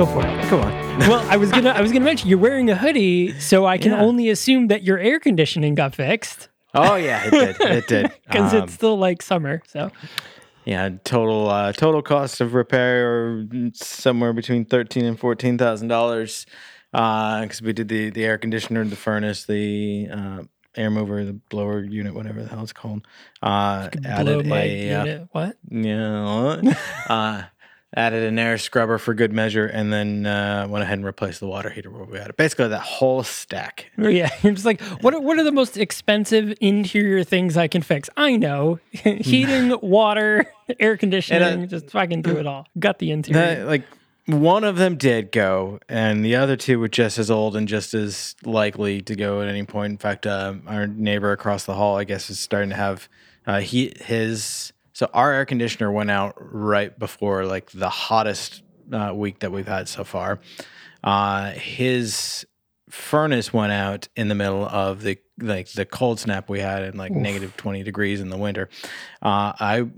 Go for it. Go on. Well, I was gonna I was gonna mention you're wearing a hoodie, so I can Yeah. only assume that your air conditioning got fixed Oh yeah, it did. It did. because Um, it's still like summer. So yeah, total uh, total cost of repair somewhere between thirteen and fourteen thousand dollars. Uh, because we did the the air conditioner, the furnace, the uh, air mover, the blower unit, whatever the hell it's called. Uh, blow added my a uh, unit. What? Yeah. uh, added an air scrubber for good measure, and then uh, went ahead and replaced the water heater where we had it. Basically, that whole stack. Yeah, just like, what are, what are the most expensive interior things I can fix? I know, heating, water, air conditioning, just fucking do it all. Got the interior. That, like one of them did go, and the other two were just as old and just as likely to go at any point. In fact, uh, our neighbor across the hall, I guess, is starting to have uh, he his. So our air conditioner went out right before like the hottest uh, week that we've had so far. Uh, his furnace went out in the middle of the like the cold snap we had in like negative 20 degrees in the winter. Uh, I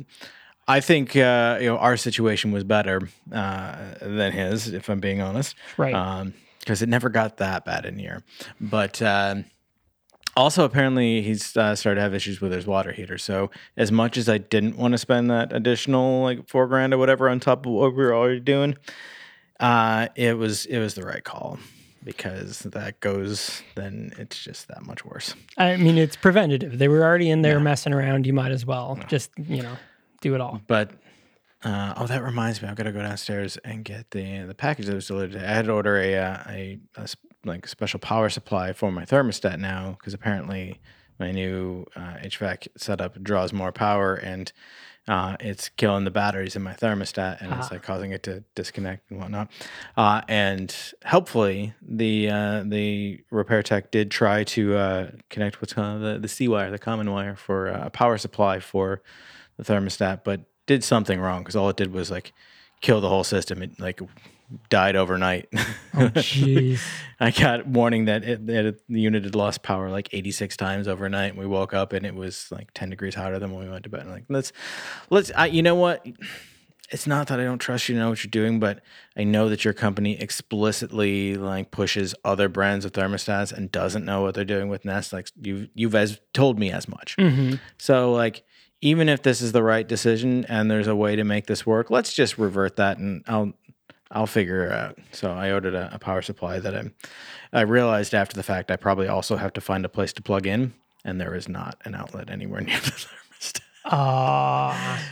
I think uh, you know our situation was better uh, than his, if I'm being honest, right. because it never got that bad in here. But um, also, apparently, he's uh, started to have issues with his water heater. So, as much as I didn't want to spend that additional like four grand or whatever on top of what we were already doing, uh, it was it was the right call because that goes then it's just that much worse. I mean, it's preventative. They were already in there messing around. You might as well just you know do it all. But uh, oh, that reminds me, I've got to go downstairs and get the the package that was delivered. I had to order a uh, a, a like special power supply for my thermostat now because apparently my new uh, HVAC setup draws more power and uh, it's killing the batteries in my thermostat and it's like causing it to disconnect and whatnot. Uh, and helpfully, the uh, the repair tech did try to uh, connect what's called the the C wire, the common wire for uh, a power supply for the thermostat, but did something wrong because all it did was like kill the whole system. It like died overnight. Oh, Jeez. I got warning that, it, that it- the unit had lost power like 86 times overnight. And we woke up and it was like 10 degrees hotter than when we went to bed. like let's let's. I, you know what? It's not that I don't trust you to know what you're doing, but I know that your company explicitly like pushes other brands of thermostats and doesn't know what they're doing with Nest. Like you you've as told me as much. Mm-hmm. So like even if this is the right decision and there's a way to make this work, let's just revert that and I'll I'll figure it out. So I ordered a, a power supply that I I realized after the fact I probably also have to find a place to plug in, and there is not an outlet anywhere near the thermostat. Ah,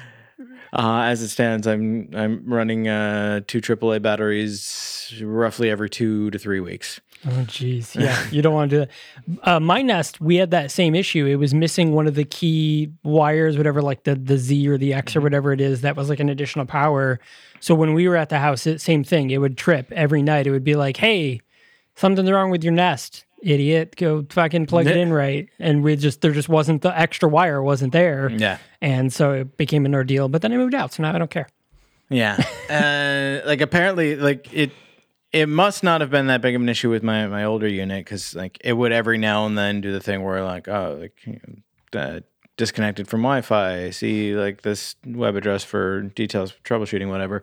Uh, as it stands, I'm I'm running uh, two AAA batteries roughly every two to three weeks. oh jeez. Yeah, you don't want to do that. Uh, my Nest, we had that same issue. It was missing one of the key wires, whatever, like the the Z or the X or whatever it is. That was like an additional power. So when we were at the house, it, same thing. It would trip every night. It would be like, "Hey, something's wrong with your Nest." Idiot, go fucking plug it in right. And we just, there just wasn't the extra wire wasn't there. Yeah. And so it became an ordeal, but then I moved out. So now I don't care. Yeah. uh, like apparently, like it it must not have been that big of an issue with my my older unit because like it would every now and then do the thing where like oh like you know, uh, disconnected from Wi-Fi. See like this web address for details troubleshooting whatever,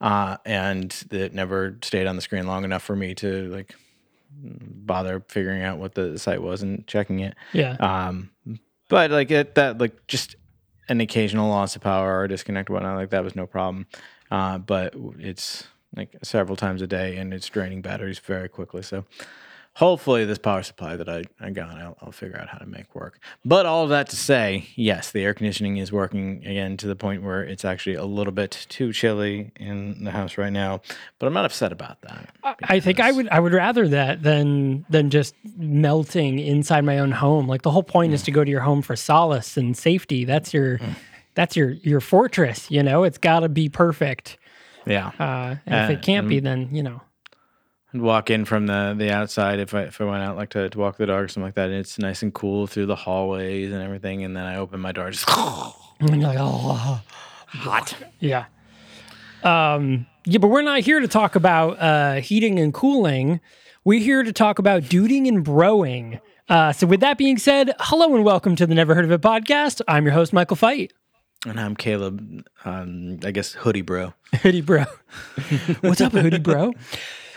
uh, and it never stayed on the screen long enough for me to like bother figuring out what the site was and checking it. Yeah. Um, but like it, that, like just an occasional loss of power or disconnect or whatnot, like that was no problem. Uh, but it's like several times a day and it's draining batteries very quickly. So hopefully this power supply that I, I got, I'll, I'll figure out how to make work. But all of that to say, yes, the air conditioning is working again to the point where it's actually a little bit too chilly in the house right now. But I'm not upset about that. I think I would I would rather that than than just melting inside my own home. Like the whole point is to go to your home for solace and safety. That's your that's your your fortress, you know? It's got to be perfect. Yeah. Uh, and if Uh, it can't be then, you know. I'd walk in from the the outside if I if I went out like to, to walk the dog or something like that. And it's nice and cool through the hallways and everything. And then I open my door, just And you're like, oh, hot. Yeah. Um, yeah, but we're not here to talk about uh, heating and cooling. We're here to talk about duding and broing. Uh, so, with that being said, hello and welcome to the Never Heard of It podcast. I'm your host, Michael Fight. and I'm Caleb. Um, I guess hoodie bro, Hoodie Bro. What's up, Hoodie Bro?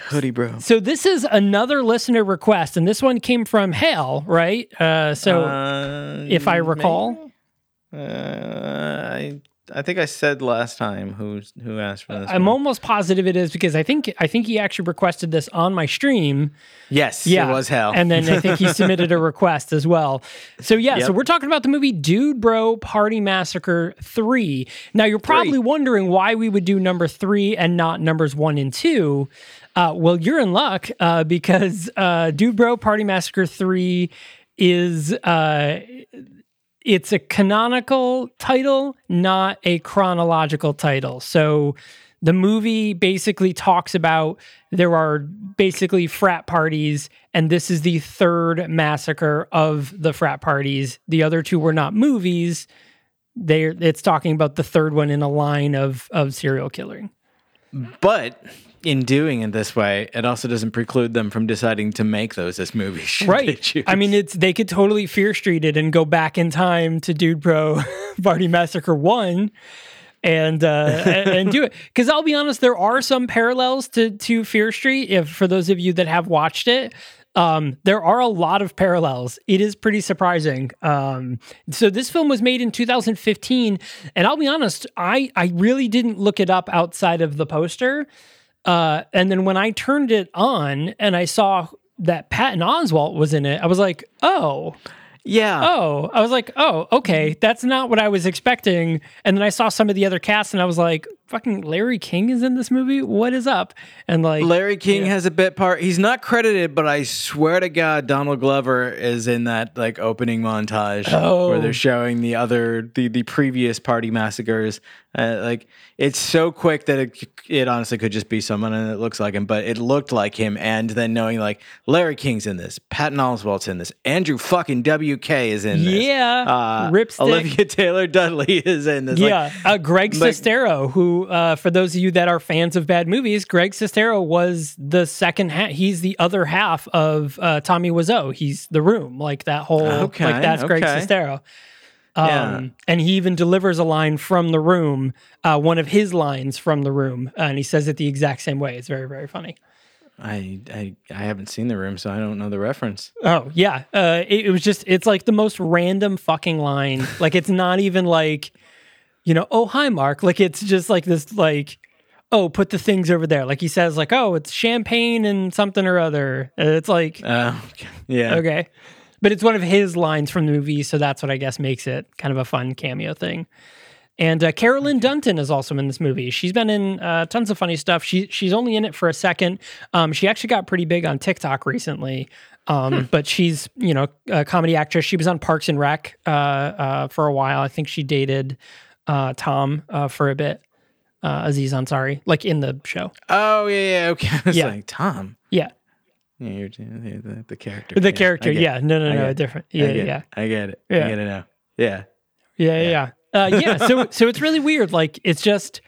Hoodie bro. So, this is another listener request, and this one came from Hale, right? Uh, so, Uh, if I recall, uh, I I think I said last time who who asked for this. I'm one. almost positive it is because I think I think he actually requested this on my stream. yes, Yeah, it was hell. And then I think he submitted a request as well. So yeah, so we're talking about the movie Dude Bro Party Massacre three. Now you're probably Three. wondering why we would do number three and not numbers one and two. Uh, well, you're in luck uh, because uh, Party Massacre three is uh, it's a canonical title, not a chronological title. So the movie basically talks about there are basically frat parties, and this is the third massacre of the frat parties. The other two were not movies. They it's talking about the third one in a line of of serial killing. but in doing it this way, it also doesn't preclude them from deciding to make those as movies. Right. I mean, it's they could totally fear street it and go back in time to Dude Bro Party Massacre one and uh and, and do it. Because I'll be honest, there are some parallels to to Fear Street. If for those of you that have watched it. Um, there are a lot of parallels. It is pretty surprising. Um, so this film was made in 2015, and I'll be honest, I I really didn't look it up outside of the poster. Uh, and then when I turned it on and I saw that Patton Oswalt was in it, I was like, oh, yeah. oh. I was like, oh, okay, that's not what I was expecting. And then I saw some of the other cast and I was like, fucking Larry King is in this movie? What is up? And like, Larry King has a bit part. He's not credited, but I swear to God, Donald Glover is in that like opening montage Oh. where they're showing the other the the previous party massacres. Uh, like it's so quick that it it honestly could just be someone and it looks like him, but it looked like him. And then knowing like Larry King's in this, Patton Oswalt's in this, Andrew fucking WK is in this. Yeah, uh, Ripstick. Olivia Taylor Dudley is in this. Like, yeah, uh, Greg like- Sestero, who, uh, for those of you that are fans of bad movies, Greg Sestero was the second half. He's the other half of uh, Tommy Wiseau. He's the room, like that whole, Okay, like that's Greg okay. Sestero. Um, Yeah. And he even delivers a line from the room, uh, one of his lines from the room, uh, and he says it the exact same way. It's very, very funny. I, I I haven't seen the room, so I don't know the reference. Oh yeah, uh, it, it was just it's like the most random fucking line. like it's not even like, you know, oh hi Mark. Like it's just like this like, oh put the things over there. Like he says like oh it's champagne and something or other. Uh, It's like Uh, yeah. okay, but it's one of his lines from the movie, so that's what I guess makes it kind of a fun cameo thing. And uh, Carolyn Dunton is also in this movie. She's been in uh, tons of funny stuff. She she's only in it for a second. Um, she actually got pretty big on TikTok recently. Um, But she's you know a comedy actress. She was on Parks and Rec uh, uh, for a while. I think she dated uh, Tom uh, for a bit. Uh, Aziz Ansari, like in the show. Oh yeah, yeah. Okay. I was Yeah. like Tom. Yeah, Yeah, you're the, the, the character. the Yeah, character. Yeah, it. no, no, no, different. Yeah, get yeah. It. I get it. Yeah. I get it now. Yeah. Yeah, yeah, yeah. Uh, yeah. So, so it's really weird. Like, it's just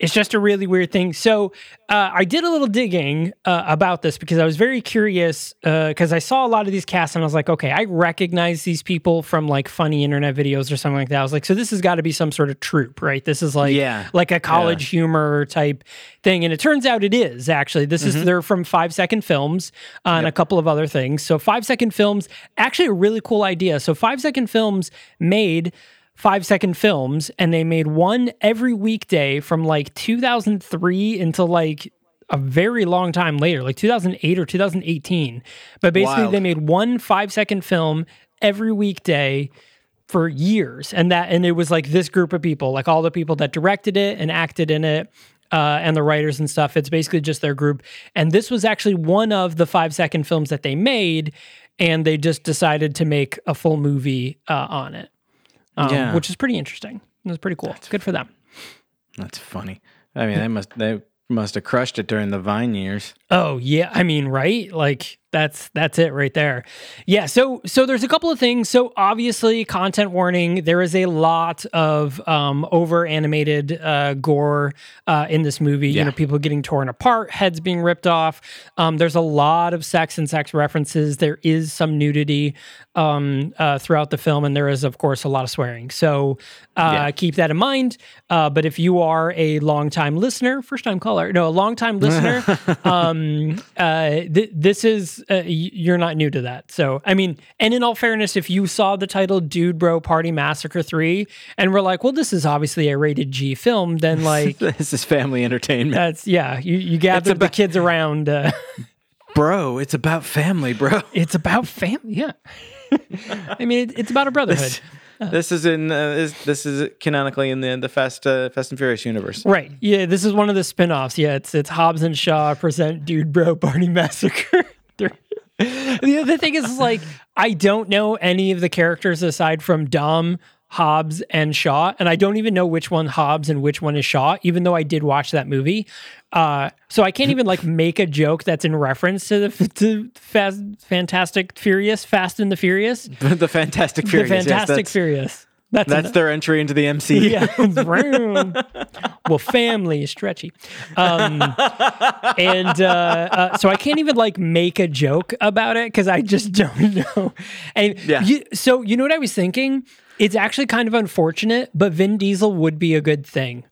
it's just a really weird thing. So uh, I did a little digging uh, about this because I was very curious because I saw a lot of these casts and I was like, okay, I recognize these people from like funny internet videos or something like that. I was like, so this has got to be some sort of troupe, right? This is like Yeah. like a college humor type thing, and it turns out it is actually. This is they're from Five Second Films uh, and a couple of other things. So Five Second Films, actually a really cool idea. So Five Second Films made five second films and they made one every weekday from like 2003 until like a very long time later like 2008 or 2018 but basically Wild. they made one five second film every weekday for years and that and it was like this group of people like all the people that directed it and acted in it uh, and the writers and stuff. It's basically just their group. And this was actually one of the five second films that they made and they just decided to make a full movie uh, on it um, Yeah. which is pretty interesting. It was pretty cool. Good for them. That's funny. I mean, they must they must have crushed it during the Vine years. Oh yeah, I mean, right? Like that's that's it right there. Yeah. So so there's a couple of things. So obviously, content warning. There is a lot of um, over animated uh, gore uh, in this movie. yeah. You know, people getting torn apart, heads being ripped off. Um, there's a lot of sex and sex references. There is some nudity um, uh, throughout the film, and there is, of course, a lot of swearing. So uh, Yeah. keep that in mind. Uh, but if you are a longtime listener, first time caller, no, a longtime listener, um, uh, th- this is uh, you're not new to that. So I mean, and in all fairness, if you saw the title "Dude Bro Party Massacre 3 and we're like, well, this is obviously a rated G film, then like. this is family entertainment, That's yeah. You you gather the kids around. Uh, bro. It's about family, bro. it's about family. Yeah. I mean, it, it's about a brotherhood. This is in uh, is, this is canonically in the the Fast uh, Fast and Furious universe. Right. Yeah, this is one of the spin-offs. Yeah, it's it's Hobbs and Shaw present Dude Bro Party Massacre. The other thing is like I don't know any of the characters aside from Dom, Hobbs, and Shaw, and I don't even know which one Hobbs and which one is Shaw, even though I did watch that movie. Uh, so I can't even like make a joke that's in reference to the to Fast, Fantastic Furious, Fast and the Furious, the Fantastic Furious. the yes, Fantastic that's, Furious. That's That's their entry into the MCU. yeah. well, family is stretchy. Um, and uh, uh, so I can't even like make a joke about it because I just don't know. And Yeah. you, so you know what I was thinking? It's actually kind of unfortunate, but Vin Diesel would be a good thing.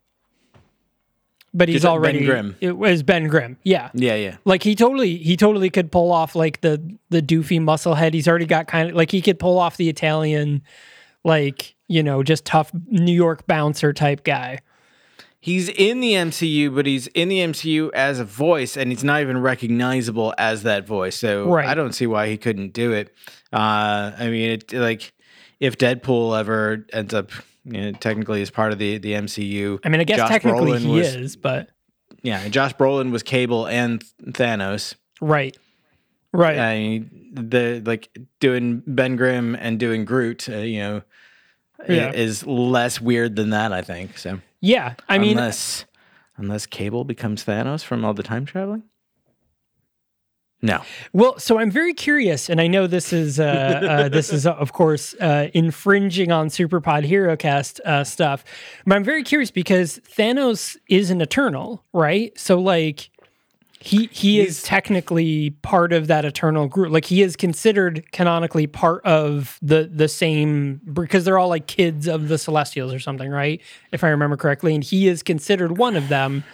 But he's Ben already Grimm. It was Ben Grimm. Yeah. yeah, yeah. Like he totally he totally could pull off like the the doofy muscle head. He's already got kind of like he could pull off the Italian like, you know, just tough New York bouncer type guy. He's in the MCU, but he's in the MCU as a voice, and he's not even recognizable as that voice. So Right. I don't see why he couldn't do it. Uh, I mean, it, like if Deadpool ever ends up, you know, technically as part of the the MCU. I mean, I guess Josh technically Brolin he was- is, but Yeah, Josh Brolin was Cable and Thanos. right. Right. I mean, the like doing Ben Grimm and doing Groot, uh, you know, Yeah. is less weird than that. I think so. yeah. I mean, unless unless Cable becomes Thanos from all the time traveling. No, Well, so I'm very curious, and I know this is uh, uh, this is uh, of course uh, infringing on Superpod HeroCast uh, stuff, but I'm very curious because Thanos is an Eternal, right? So like he he is technically part of that Eternal group. Like he is considered canonically part of the the same because they're all like kids of the Celestials or something, right? If I remember correctly, and he is considered one of them.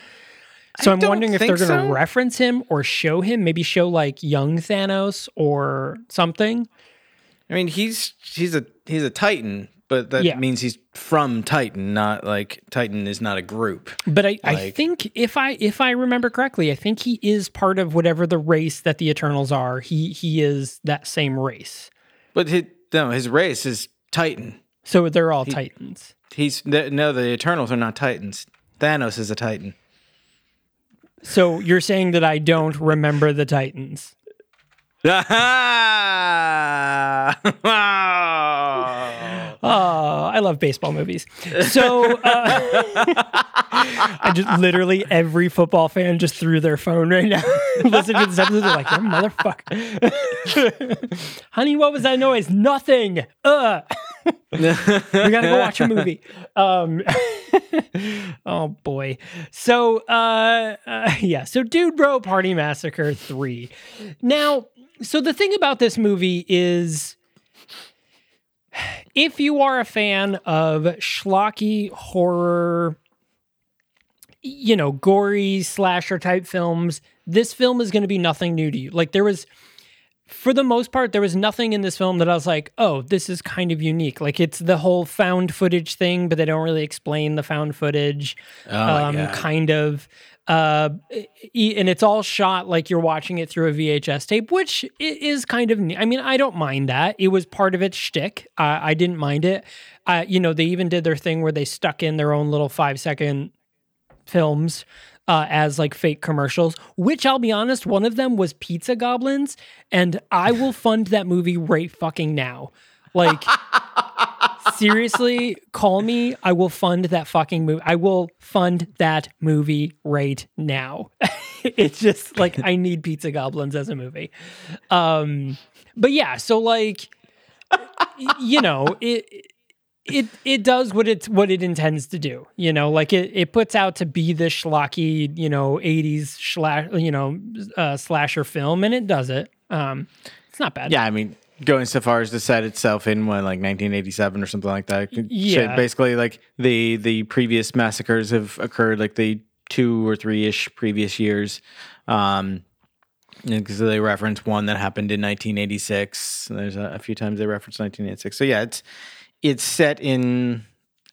So I I'm wondering if they're going to so. reference him or show him, maybe show like young Thanos or something. I mean he's he's a he's a Titan, but that Yeah. means he's from Titan, not like Titan is not a group. But I, I think if I if I remember correctly, I think he is part of whatever the race that the Eternals are. He he is that same race. But his, no, his race is Titan. So they're all Titans. He's no, the Eternals are not Titans. Thanos is a Titan. So you're saying that I don't remember the Titans. Ah! Oh, I love baseball movies. So uh, I just literally every football fan just threw their phone right now. Listening to this episode, they're like, "You motherfucker, honey, what was that noise? Nothing." Uh. we gotta go watch a movie. Um, oh boy. So uh, uh, yeah. So Dude Bro Party Massacre three. Now, so the thing about this movie is. If you are a fan of schlocky horror, you know, gory slasher type films, this film is going to be nothing new to you. Like there was for the most part, there was nothing in this film that I was like, oh, this is kind of unique. Like it's the whole found footage thing, but they don't really explain the found footage. um, God. kind of. Uh, and it's all shot like you're watching it through a VHS tape, which is kind of. I mean, I don't mind that. It was part of its shtick. Uh, I didn't mind it. Uh, you know, they even did their thing where they stuck in their own little five second films uh, as like fake commercials, which I'll be honest, one of them was Pizza Goblins, and I will fund that movie right fucking now. Like, seriously, call me. I will fund that fucking movie. I will fund that movie right now. it's just like I need Pizza Goblins as a movie. Um, but yeah, so like, you know, it it it does what it's what it intends to do. You know, like it it puts out to be this schlocky, you know, eighties slash you know uh, slasher film, and it does it. Um, it's not bad. Yeah, I mean, going so far as to set itself in what, like 1987 or something like that. Shit, yeah. basically, like the the previous massacres have occurred like the two or three ish previous years. Um, because they reference one that happened in 1986. There's a, a few times they reference 1986. So yeah, it's it's set in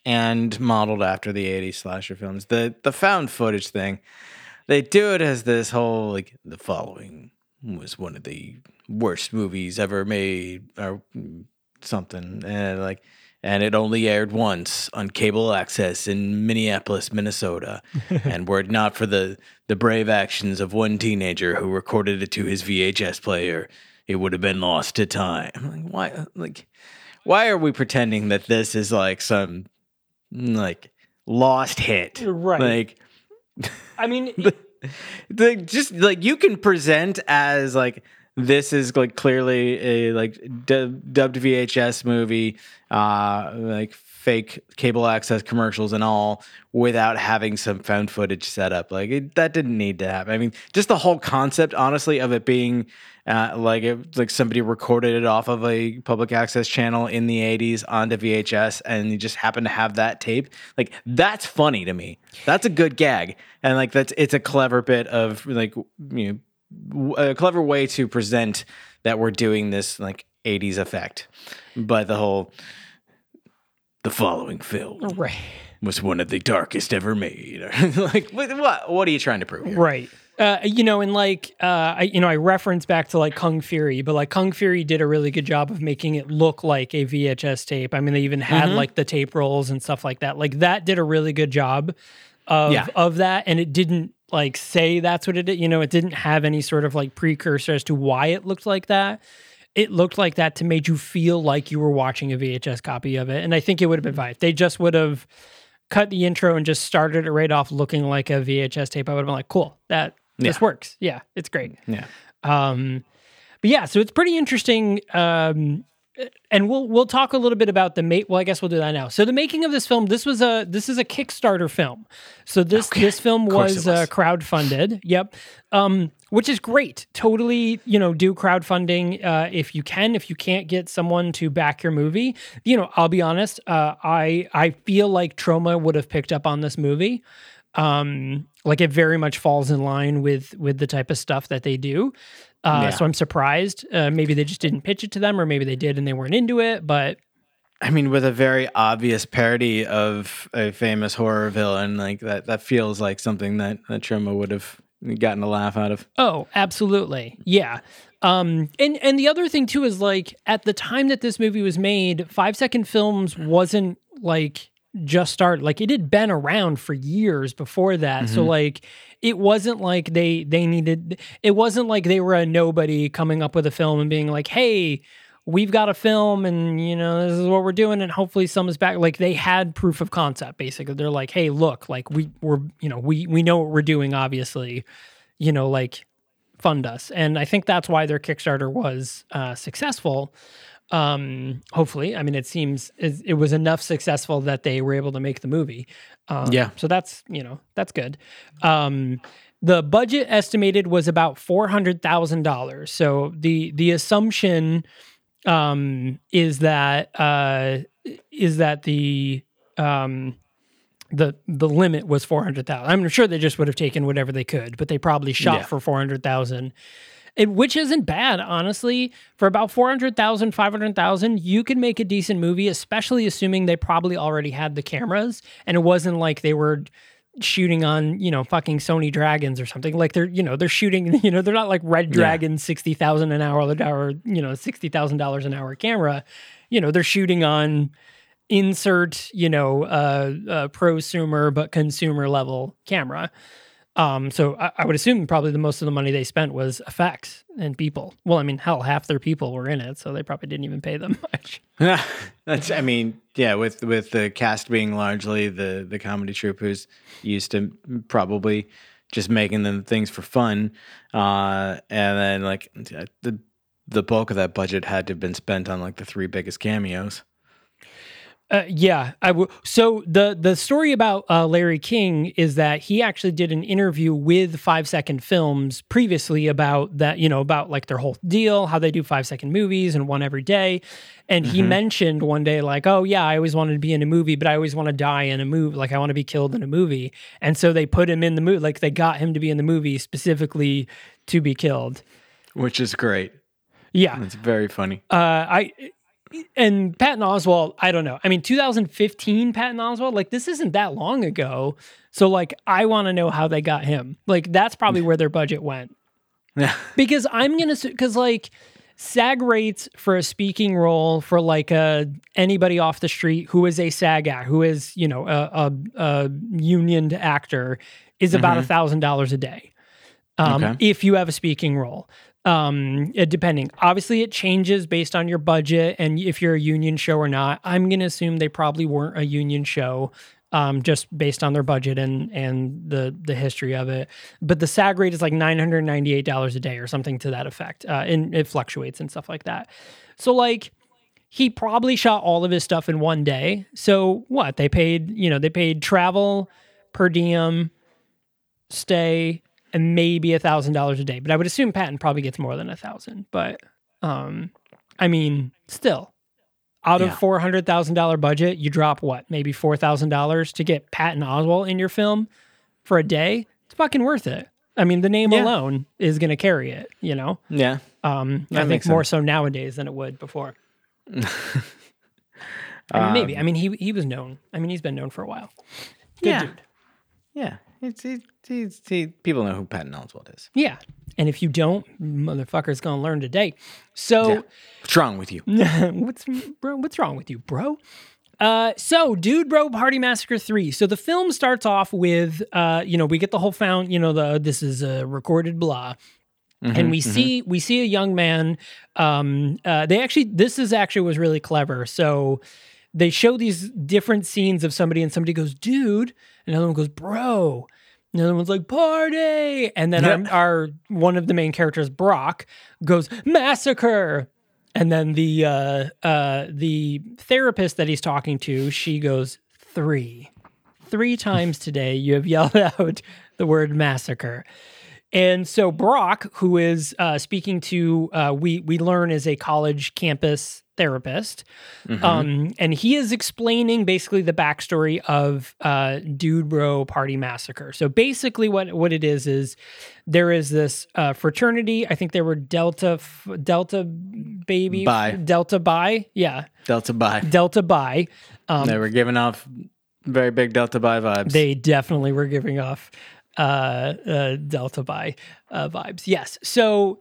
and modeled after the 80s slasher films. The the found footage thing, they do it as this whole like the following was one of the worst movies ever made or something and like and it only aired once on cable access in Minneapolis, Minnesota. and were it not for the the brave actions of one teenager who recorded it to his VHS player, it would have been lost to time. Like, why like why are we pretending that this is like some like lost hit? Right. Like I mean, the just like you can present as like this is like clearly a like dub- dubbed VHS movie, uh, like fake cable access commercials and all, without having some found footage set up. Like it, that didn't need to happen. I mean, just the whole concept, honestly, of it being uh, like it, like somebody recorded it off of a public access channel in the '80s onto VHS, and you just happen to have that tape. Like that's funny to me. That's a good gag, and like that's it's a clever bit of like you know a clever way to present that we're doing this like 80s effect. But the whole the following film right, was one of the darkest ever made. like what, what what are you trying to prove here? right. Uh, you know, and like, uh, I, you know, I reference back to like Kung Fury, but like Kung Fury did a really good job of making it look like a VHS tape. I mean, they even had Mm-hmm. like the tape rolls and stuff like that. Like that did a really good job of Yeah. of that, and it didn't like say that's what it did. You know, it didn't have any sort of like precursor as to why it looked like that. It looked like that to make you feel like you were watching a VHS copy of it, and I think it would have been fine. If they just would have cut the intro and just started it right off looking like a VHS tape, I would have been like, cool, that this works. Yeah, it's great. Yeah. Um, but yeah, so it's pretty interesting. Um, and we'll we'll talk a little bit about the mate. Well, I guess we'll do that now. So the making of this film, this was a this is a Kickstarter film. So this this film was, was. Uh, crowdfunded. Yep. Um, which is great. Totally, you know, do crowdfunding uh, if you can. If you can't get someone to back your movie, you know, I'll be honest. Uh, I I feel like Troma would have picked up on this movie um like it very much falls in line with with the type of stuff that they do uh Yeah. so i'm surprised uh maybe they just didn't pitch it to them or maybe they did and they weren't into it but I mean, with a very obvious parody of a famous horror villain, like that, that feels like something that, that Troma would have gotten a laugh out of. oh absolutely. Yeah. Um and and the other thing too is like at the time that this movie was made five second films wasn't like just started. Like it had been around for years before that. So like it wasn't like they they needed it wasn't like they were a nobody coming up with a film and being like hey we've got a film and you know this is what we're doing and hopefully someone's back like they had proof of concept basically they're like hey look like we we're you know we we know what we're doing obviously you know like fund us and i think that's why their kickstarter was uh, successful Um, hopefully, I mean, it seems it, it was enough successful that they were able to make the movie. Um, Yeah. So that's you know that's good. Um, the budget estimated was about four hundred thousand dollars. So the the assumption um, is that uh, is that the um, the the limit was 400,000. I'm sure they just would have taken whatever they could, but they probably shot Yeah. for 400,000. It, which isn't bad, honestly. For about 400,000, 500,000, you could make a decent movie, especially assuming they probably already had the cameras and it wasn't like they were shooting on, you know, fucking Sony Dragons or something. Like they're, you know, they're shooting, you know, they're not like Red Dragon 60,000 an hour or, you know, $60,000 an hour camera. You know, they're shooting on insert, you know, uh, uh prosumer but consumer level camera. Um, so I, I would assume probably the most of the money they spent was effects and people. Well, I mean, hell, half their people were in it, so they probably didn't even pay them much. Yeah, That's I mean, yeah, with with the cast being largely the the comedy troupe who's used to probably just making them things for fun. Uh and then like the the bulk of that budget had to have been spent on like the three biggest cameos. Uh, yeah, I w- so the the story about uh, Larry King is that he actually did an interview with Five Second Films previously about that, you know, about like their whole deal, how they do five second movies and one every day. And he mentioned one day, like, oh yeah, I always wanted to be in a movie, but I always want to die in a movie. Like I want to be killed in a movie. And so they put him in the movie, like they got him to be in the movie specifically to be killed. Which is great. Yeah. It's very funny. Uh, I and Patton Oswalt, I don't know. I mean, 2015 Patton Oswalt, like this isn't that long ago. So like, I want to know how they got him. Like that's probably where their budget went. Yeah. Because I'm gonna because like SAG rates for a speaking role for like a anybody off the street who is a SAG act who is you know a a, a unioned actor is about a thousand dollars a day. Um, Okay. if you have a speaking role um depending. Obviously it changes based on your budget and if you're a union show or not. I'm gonna assume they probably weren't a union show um just based on their budget and and the the history of it. But the sag rate is like $998 a day or something to that effect uh and it fluctuates and stuff like that. So like he probably shot all of his stuff in one day. So what? They paid you know they paid travel per diem stay and maybe a thousand dollars a day. But I would assume Patton probably gets more than a thousand. But um, I mean, still, out of four hundred thousand dollar budget, you drop what, maybe four thousand dollars to get Patton Oswalt in your film for a day. It's fucking worth it. I mean, the name Yeah. alone is going to carry it. You know, Yeah. um, I think more so nowadays than it would before. I mean, maybe. I mean, he he was known. I mean, he's been known for a while. Good yeah. dude. Yeah. It's, he, he's, he, people know who Patton Oswalt is. Yeah. And if you don't, motherfucker's gonna learn today. So Yeah. What's wrong with you? what's bro? What's wrong with you, bro? Uh, so Dude Bro Party Massacre 3. So the film starts off with uh, you know, we get the whole found, you know, the this is a recorded blah. and we see we see a young man um uh they actually this is actually was really clever so they show these different scenes of somebody and somebody goes dude another one goes bro. Another one's like party. And then our, our one of the main characters brock goes massacre. And then the uh uh the therapist that he's talking to she goes three. Three times today you have yelled out the word massacre. And so Brock, who is uh, speaking to, uh, we we learn is a college campus therapist, um, and he is explaining basically the backstory of uh, Dude Bro Party Massacre. So basically, what what it is is there is this uh, fraternity. I think they were Delta Delta Baby Bi. Delta Bi, yeah, Delta Bi. Delta Bi. Um, they were giving off very big Delta Bi vibes. they definitely were giving off uh, uh delta by uh vibes yes so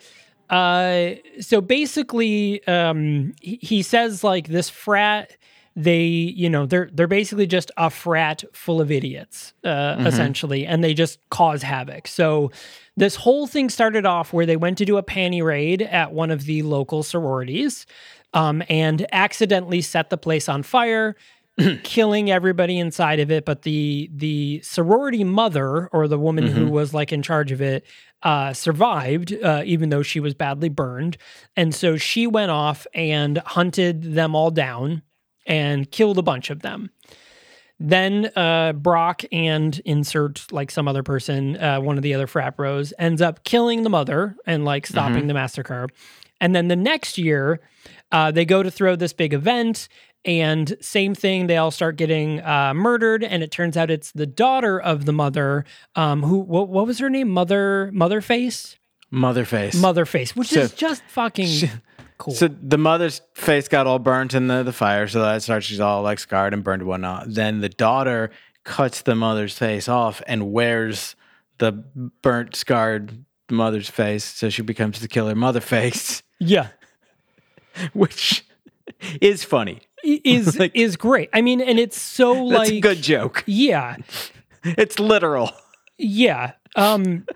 uh so basically um he, he says like this frat they you know they're they're basically just a frat full of idiots uh essentially and they just cause havoc. So this whole thing started off where they went to do a panty raid at one of the local sororities um, and accidentally set the place on fire killing everybody inside of it, but the the sorority mother or the woman who was like in charge of it uh, survived, uh, even though she was badly burned, and so she went off and hunted them all down and killed a bunch of them. Then uh, Brock and insert like some other person, uh, one of the other frat bros, ends up killing the mother and like stopping the massacre. And then the next year, uh, they go to throw this big event, and same thing. They all start getting uh, murdered, and it turns out it's the daughter of the mother. Um, who? What, what was her name? Mother Motherface. Motherface. Motherface, which So- is just fucking cool. So the mother's face got all burnt in the, the fire, so that starts she's all like scarred and burned and whatnot. Then the daughter cuts the mother's face off and wears the burnt, scarred mother's face, so she becomes the killer mother face, yeah. which is funny. Is Like- is great. I mean, and it's so like a good joke. Yeah, It's literal, yeah. Um,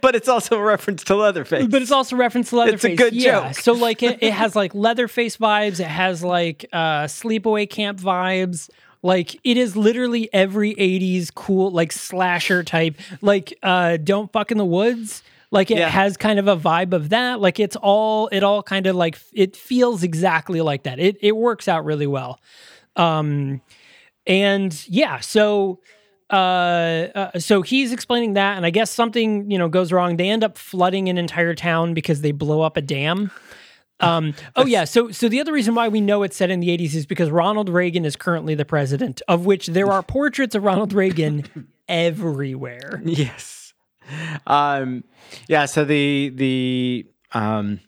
but it's also a reference to Leatherface. but it's also reference to Leatherface. It's a good yeah. joke. So like it, it has like Leatherface vibes. It has like uh sleepaway camp vibes. Like it is literally every 80s cool like slasher type. Like uh Don't Fuck in the Woods. Like it Yeah. has kind of a vibe of that. Like it's all it all kind of like it feels exactly like that. It it works out really well. Um and yeah, so uh, uh, so he's explaining that, and I guess something you know goes wrong. They end up flooding an entire town because they blow up a dam. Um, oh yeah, so so the other reason why we know it's set in the 80s is because Ronald Reagan is currently the president, of which there are portraits of Ronald Reagan everywhere. Yes. Um yeah, so the the um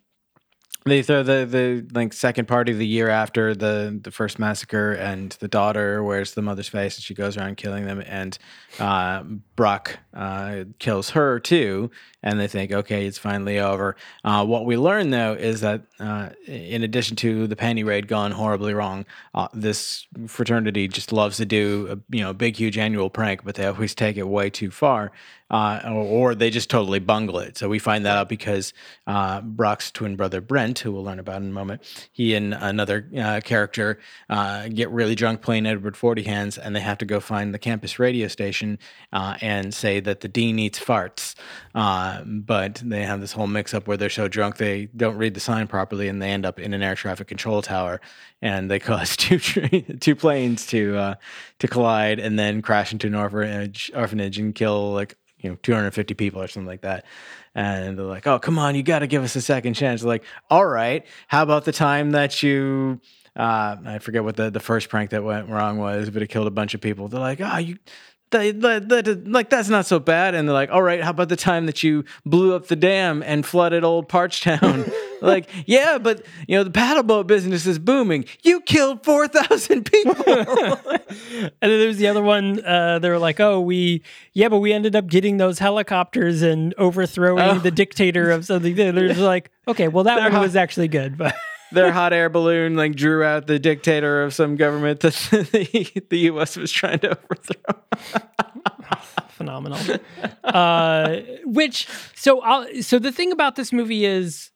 they throw the the like second party of the year after the the first massacre and the daughter wears the mother's face and she goes around killing them and uh Brock uh kills her too and they think okay it's finally over. Uh what we learn though is that uh in addition to the penny raid gone horribly wrong, uh, this fraternity just loves to do a you know big huge annual prank but they always take it way too far uh, or, they just totally bungle it. So we find that out because uh, Brock's twin brother Brent, who we'll learn about in a moment, he and another uh, character uh, get really drunk playing Edward Forty Hands, and they have to go find the campus radio station uh, and say that the dean eats farts. Uh, but they have this whole mix-up where they're so drunk they don't read the sign properly, and they end up in an air traffic control tower, and they cause two two planes to uh, to collide and then crash into an orphanage, orphanage and kill like you know 250 people or something like that and they're like oh come on you got to give us a second chance they're like all right how about the time that you uh, I forget what the, the first prank that went wrong was, but it killed a bunch of people. They're like, oh, you, that, like that's not so bad. And they're like, all right, how about the time that you blew up the dam and flooded old Parch Town? like, yeah, but you know the paddle boat business is booming. You killed four thousand people. And then there's the other one. Uh, they were like, "Oh, we yeah, but we ended up getting those helicopters and overthrowing Oh. the dictator of something." There's like, okay, well that one hot. was actually good, but Their hot air balloon like drew out the dictator of some government that the, the U.S. was trying to overthrow. phenomenal. uh, which so I'll, so the thing about this movie is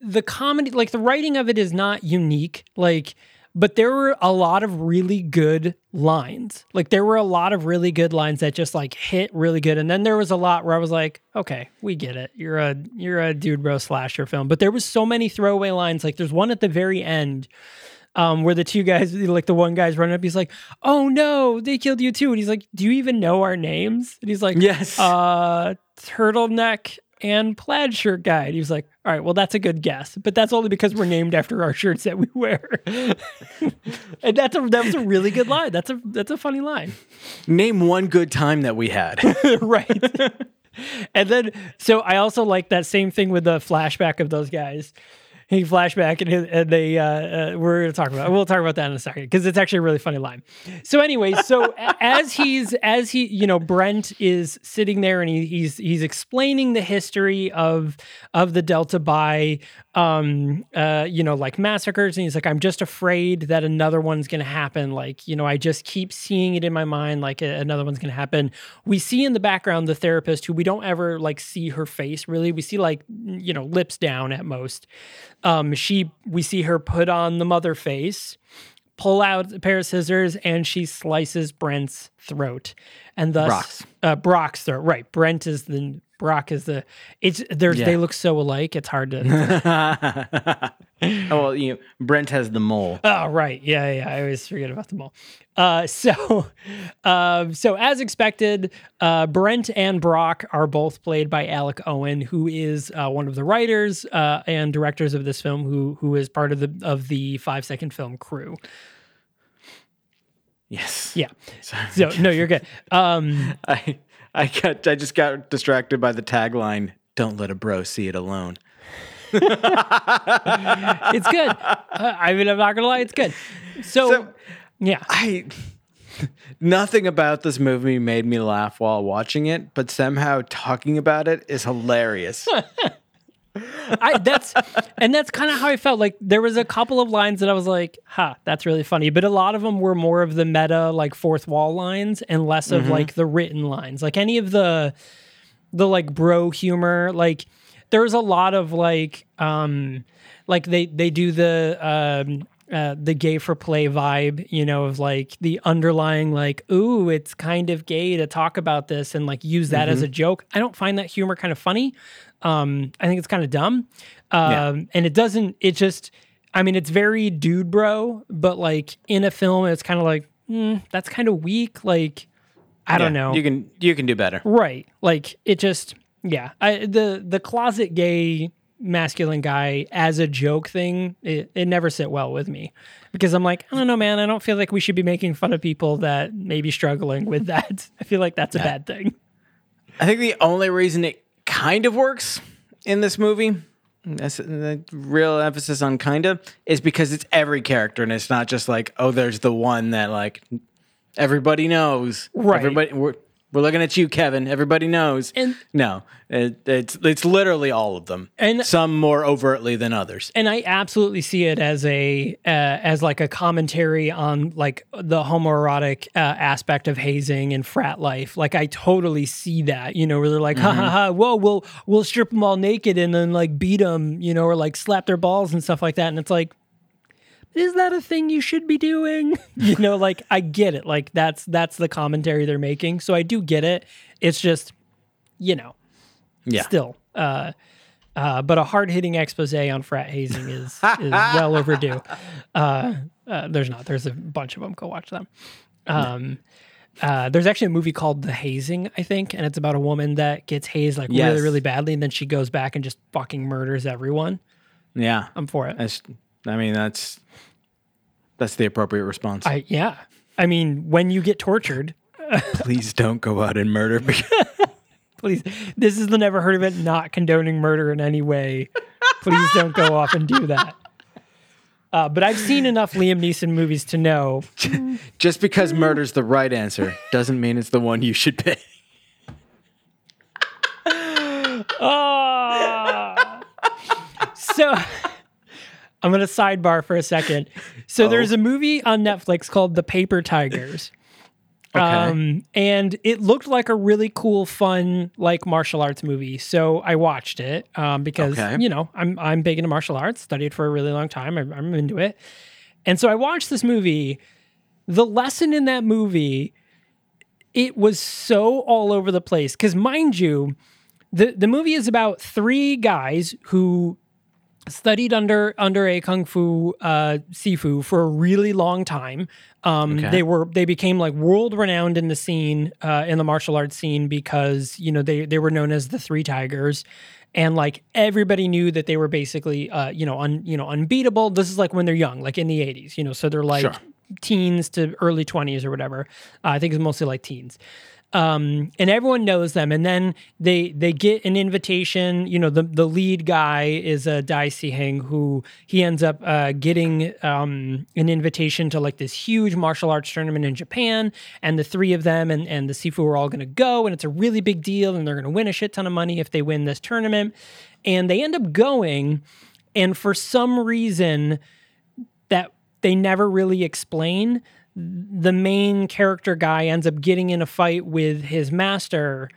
the comedy, like the writing of it, is not unique. Like, but there were a lot of really good lines. Like there were a lot of really good lines that just like hit really good. And then there was a lot where I was like, okay, we get it. You're a you're a dude bro slasher film. But there was so many throwaway lines. Like there's one at the very end um, where the two guys, like the one guy's running up, he's like, "Oh no, they killed you too," and he's like, "Do you even know our names?" And he's like, Yes. uh, turtleneck and plaid shirt guy." And he was like, "All right, well, that's a good guess, but that's only because we're named after our shirts that we wear." and that's a that was a really good line. That's a that's a funny line, Name one good time that we had. right? and then, so I also like that same thing with the flashback of those guys. He flashback and, and they uh, uh, we're gonna talk about we'll talk about that in a second because it's actually a really funny line. So anyway, so as he's as he you know Brent is sitting there and he, he's he's explaining the history of of the Delta by um uh you know like massacres and he's like I'm just afraid that another one's gonna happen like you know I just keep seeing it in my mind like a- another one's gonna happen. We see in the background the therapist who we don't ever like see her face really. We see like you know lips down at most um she we see her put on the mother face pull out a pair of scissors and she slices Brent's throat, and thus Brock's. Uh, Brock's throat. Right, Brent is the Brock is the. It's there's Yeah. they look so alike. It's hard to. oh, well, you know, Brent has the mole. Oh right, yeah, yeah. I always forget about the mole. Uh, so, um, so as expected, uh, Brent and Brock are both played by Alec Owen, who is uh, one of the writers uh, and directors of this film, who who is part of the of the five second film crew. Yes. Yeah. Sorry. So no, you're good. Um, I I got I just got distracted by the tagline. Don't let a bro see it alone. it's good. Uh, I mean, I'm not gonna lie, it's good. So, So- yeah, I nothing about this movie made me laugh while watching it, but somehow talking about it is hilarious. I that's and that's kind of how I felt. Like there was a couple of lines that I was like, "Ha, that's really funny," but a lot of them were more of the meta, like fourth wall lines, and less of like the written lines. Like any of the the like bro humor, like there's a lot of like um like they they do the um uh, the gay for play vibe, you know, of like the underlying like, ooh, it's kind of gay to talk about this and like use that as a joke. I don't find that humor kind of funny. Um, I think it's kind of dumb. Um, Yeah. and it doesn't, it just, I mean, it's very dude bro, but like in a film, it's kind of like, mm, that's kind of weak. Like, I don't Yeah, know. You can you can do better. Right. Like it just yeah. I the the closet gay masculine guy as a joke thing, it, it never sit well with me. Because I'm like, I don't know, man, I don't feel like we should be making fun of people that may be struggling with that. I feel like that's a bad thing. I think the only reason it kind of works in this movie, that's the real emphasis on kind of, is because it's every character and it's not just like, oh, there's the one that like everybody knows. Right. Everybody, we're, looking at you, Kevin. Everybody knows. And- no, it, it's it's literally all of them, And- some more overtly than others. and I absolutely see it as a uh, as like a commentary on like the homoerotic uh, aspect of hazing and frat life. Like I totally see that, you know, where they're like, ha ha ha, whoa, we'll we'll strip them all naked and then like beat them, you know, or like slap their balls and stuff like that. And it's like, is that a thing you should be doing? you know, like I get it. Like that's that's the commentary they're making. So I do get it. It's just, you know, Yeah. still. Uh, uh, but a hard hitting expose on frat hazing is is well overdue. Uh, uh, there's not. There's a bunch of them. Go watch them. Um, uh, there's actually a movie called The Hazing, I think, and it's about a woman that gets hazed like really, really badly, and then she goes back and just fucking murders everyone. Yeah. I'm for it. That's, I mean, that's that's the appropriate response. I yeah. I mean, when you get tortured, Please don't go out and murder. please. This is the never heard of it. Not condoning murder in any way. Please don't go off and do that. Uh, but I've seen enough Liam Neeson movies to know Just because murder's the right answer doesn't mean it's the one you should pick. Ah. so I'm going to sidebar for a second. So there's a movie on Netflix called The Paper Tigers. Um, and it looked like a really cool, fun, like martial arts movie. So I watched it um, because Okay. you know I'm I'm big into martial arts. Studied for a really long time. I'm, I'm into it. And so I watched this movie. The lesson in that movie, it was so all over the place. Because mind you, the the movie is about three guys who studied under under a kung fu uh, sifu for a really long time. Um, Okay. They were they became like world renowned in the scene uh, in the martial arts scene because you know they they were known as the Three Tigers. And like everybody knew that they were basically, uh, you know, un, you know, unbeatable. This is like when they're young, like in the '80s, you know. So they're like Sure. teens to early 20s or whatever. Uh, I think it's mostly like teens. Um, and everyone knows them. And then they they get an invitation. You know, the the lead guy is a Dai Siheng who he ends up uh, getting um, an invitation to like this huge martial arts tournament in Japan. And the three of them and, and the Sifu are all going to go. And it's a really big deal. And they're going to win a shit ton of money if they win this tournament. And they end up going. And for some reason, that they never really explain. The main character guy ends up getting in a fight with his master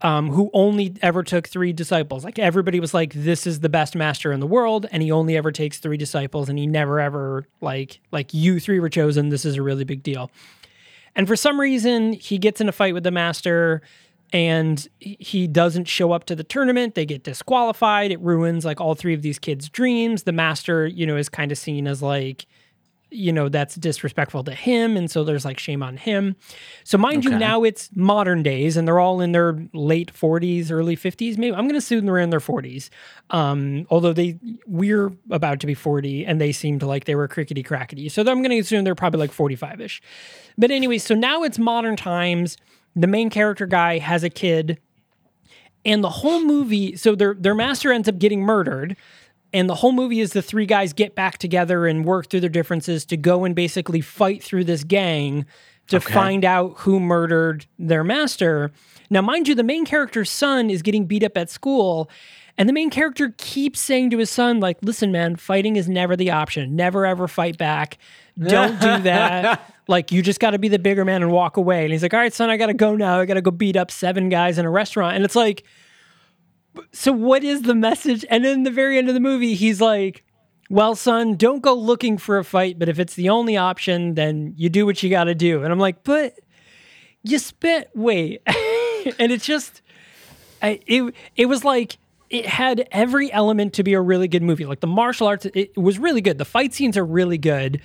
um, who only ever took three disciples. Like everybody was like, "This is the best master in the world," and he only ever takes three disciples, and he never ever like like you three were chosen. This is a really big deal. And for some reason, he gets in a fight with the master and he doesn't show up to the tournament. They get disqualified. It ruins like all three of these kids' dreams. The master, you know, is kind of seen as like, you know, that's disrespectful to him. And so there's like shame on him. So, mind you, now it's modern days and they're all in their late 40s, early 50s. Maybe I'm going to assume they're in their 40s. Um, although they, we're about to be 40 and they seemed like they were crickety crackety. So, I'm going to assume they're probably like 45 ish. But anyway, so now it's modern times. The main character guy has a kid and the whole movie so their their master ends up getting murdered and the whole movie is the three guys get back together and work through their differences to go and basically fight through this gang to find out who murdered their master. Now mind you the main character's son is getting beat up at school and the main character keeps saying to his son like listen man fighting is never the option. Never ever fight back. Don't do that. Like you just got to be the bigger man and walk away. And he's like all right son i gotta go now. I gotta go beat up seven guys in a restaurant. And it's like so what is the message? And in the very end of the movie, he's like, "Well, son, don't go looking for a fight, but if it's the only option, then you do what you got to do." And I'm like, "But you spent wait," and it's just, I, it it was like it had every element to be a really good movie. Like the martial arts, it was really good. The fight scenes are really good.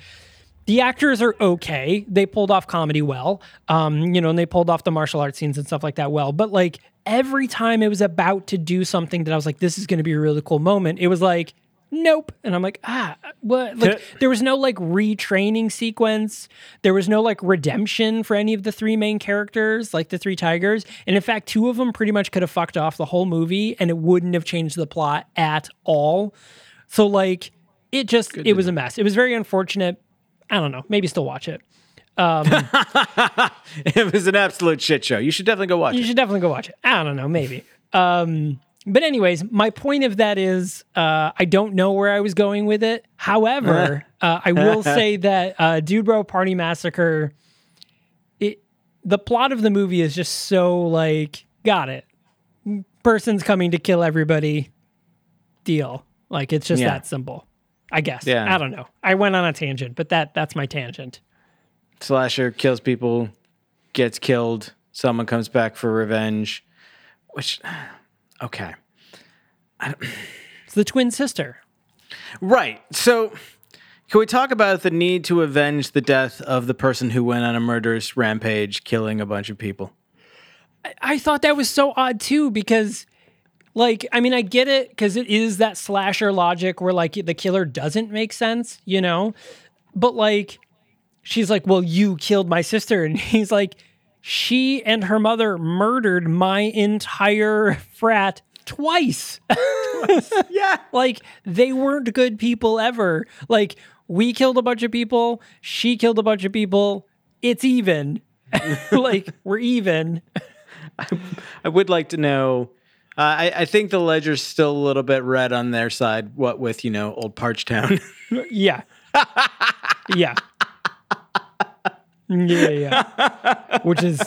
The actors are okay. They pulled off comedy well. Um, you know, and they pulled off the martial arts scenes and stuff like that well. But like every time it was about to do something that I was like, this is going to be a really cool moment, it was like, nope. And I'm like, ah, what? Like, there was no like retraining sequence. There was no like redemption for any of the three main characters, like the three tigers. And in fact, two of them pretty much could have fucked off the whole movie and it wouldn't have changed the plot at all. So like, it just, it was a mess. It was very unfortunate. I don't know. Maybe still watch it. it was an absolute shit show. You should definitely go watch it. You it. should definitely go watch it. I don't know, maybe. Um, but anyways, my point of that is, uh, I don't know where I was going with it. However, uh, I will say that uh, Dude Bro Party Massacre, it the plot of the movie is just so like, got it. Person's coming to kill everybody. Deal. Like it's just Yeah. that simple. I guess. Yeah. I don't know. I went on a tangent, but that that's my tangent. Slasher kills people, gets killed. Someone comes back for revenge. Which, okay. It's the twin sister. Right. So, can we talk about the need to avenge the death of the person who went on a murderous rampage, killing a bunch of people? I thought that was so odd too because like I mean I get it because it is that slasher logic where like the killer doesn't make sense, you know? But like she's like, "Well, you killed my sister." And he's like, "She and her mother murdered my entire frat twice." Yeah. like they weren't good people ever. Like we killed a bunch of people, she killed a bunch of people. It's even. like we're even. I would like to know. Uh, I, I think the ledger's still a little bit red on their side. What with you know old Parchtown? Yeah. yeah. Yeah, yeah. Which is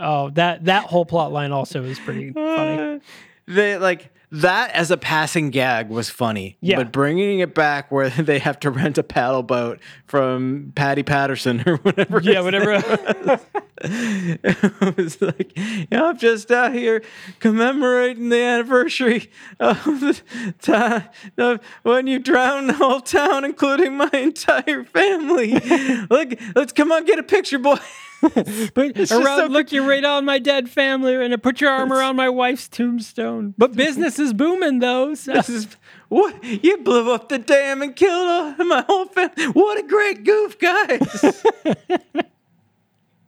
oh that that whole plot line also is pretty funny. they like that as a passing gag was funny. Yeah. But bringing it back where they have to rent a paddle boat from Patty Patterson or whatever. Yeah, whatever. it was like, yeah, I'm just out here commemorating the anniversary of the time of when you drowned the whole town, including my entire family. Look, let's come on, get a picture, boy. But around, so- look, you're right on my dead family, and I put your arm around my wife's tombstone. But business is booming though. So. This is what you blew up the dam and killed all, my whole family. What a great goof, guys!